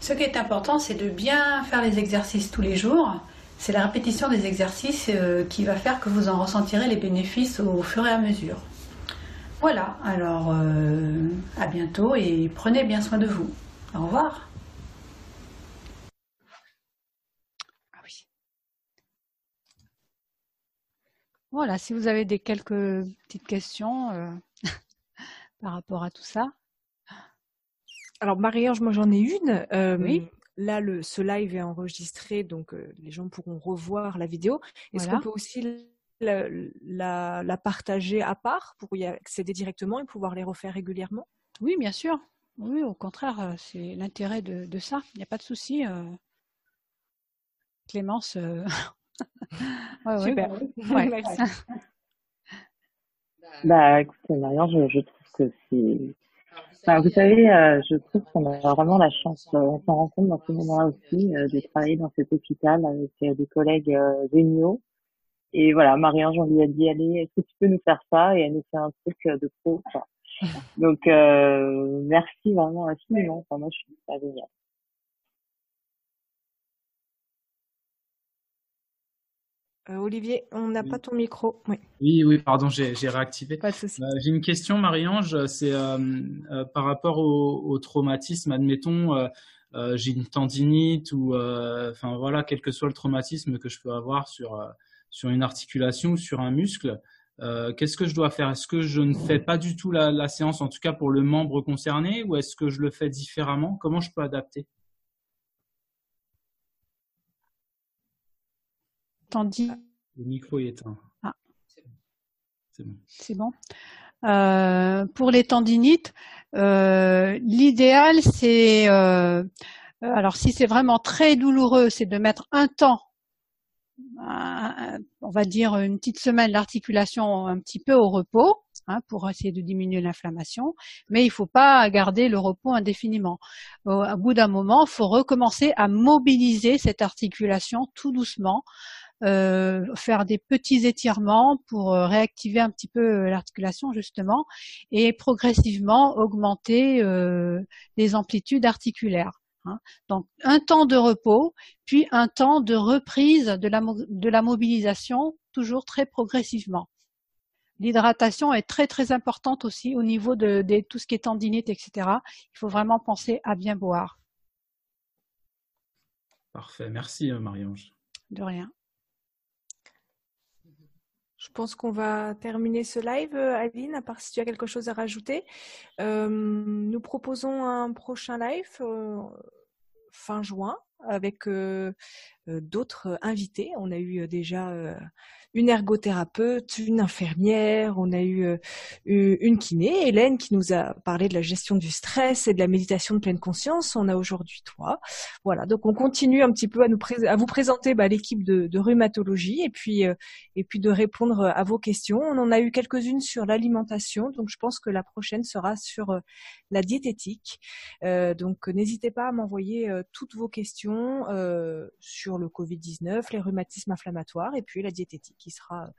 Ce qui est important, c'est de bien faire les exercices tous les jours. C'est la répétition des exercices euh, qui va faire que vous en ressentirez les bénéfices au fur et à mesure. Voilà, alors euh, à bientôt et prenez bien soin de vous. Au revoir. Voilà, si vous avez des quelques petites questions euh, par rapport à tout ça. Alors Marie-Ange, moi j'en ai une. oui. Là, le, ce live est enregistré, donc les gens pourront revoir la vidéo. Est-ce qu'on peut aussi la, la, partager à part pour y accéder directement et pouvoir les refaire régulièrement? Oui, bien sûr. Oui, au contraire, euh, c'est l'intérêt de, ça. Il n'y a pas de souci. Euh. Clémence. Euh, Super. bah, écoutez, Marianne, je, je, trouve que c'est. Enfin, vous savez, je trouve qu'on a vraiment la chance, on s'en rend compte dans ce moment-là aussi, de travailler dans cet hôpital avec des collègues géniaux et voilà, Marie-Ange, on lui a dit, allez, est-ce que tu peux nous faire ça? Et elle nous fait un truc euh, de pro. Donc, euh, merci vraiment infiniment. Enfin, moi, je suis pas génial. Euh, Olivier, on n'a pas ton micro. Oui, oui, oui pardon, j'ai réactivé. Pas de souci. Euh, j'ai une question, Marie-Ange. C'est euh, par rapport au, au, traumatisme. Admettons, j'ai une tendinite ou, enfin voilà, quel que soit le traumatisme que je peux avoir sur sur une articulation ou sur un muscle, qu'est-ce que je dois faire? Est-ce que je ne fais pas du tout la, séance, en tout cas pour le membre concerné, ou est-ce que je le fais différemment? Comment je peux adapter? Tandis. Le micro est éteint. Ah. C'est bon. C'est bon. Euh, pour les tendinites, euh, l'idéal c'est, alors si c'est vraiment très douloureux, c'est de mettre un temps on va dire une petite semaine l'articulation un petit peu au repos hein, pour essayer de diminuer l'inflammation, mais il ne faut pas garder le repos indéfiniment. Au, bout d'un moment, il faut recommencer à mobiliser cette articulation tout doucement, euh, faire des petits étirements pour euh, réactiver un petit peu euh, l'articulation justement et progressivement augmenter les amplitudes articulaires. Hein. Donc un temps de repos, puis un temps de reprise de la, de la mobilisation, toujours très progressivement. L'hydratation est très très importante aussi au niveau de, tout ce qui est tendinite, etc. Il faut vraiment penser à bien boire. Parfait, merci euh, Marie-Ange. De rien. Je pense qu'on va terminer ce live, euh, Aline, à part si tu as quelque chose à rajouter. Euh, nous proposons un prochain live fin juin avec d'autres invités. On a eu déjà une ergothérapeute, une infirmière, on a eu une kiné, Hélène, qui nous a parlé de la gestion du stress et de la méditation de pleine conscience. On a aujourd'hui toi. Voilà, donc on continue un petit peu à, nous à vous présenter bah, l'équipe de, rhumatologie et puis, puis de répondre à vos questions. On en a eu quelques-unes sur l'alimentation, donc je pense que la prochaine sera sur la diététique. Euh, donc n'hésitez pas à m'envoyer toutes vos questions sur le Covid-19, les rhumatismes inflammatoires et puis la diététique qui sera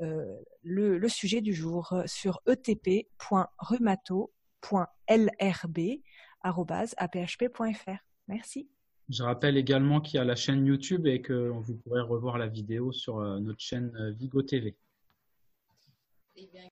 euh, le, sujet du jour euh, sur etp.rhumato.lrb.aphp.fr. Merci. Je rappelle également qu'il y a la chaîne YouTube et que vous pourrez revoir la vidéo sur euh, notre chaîne Vigo TV. Eh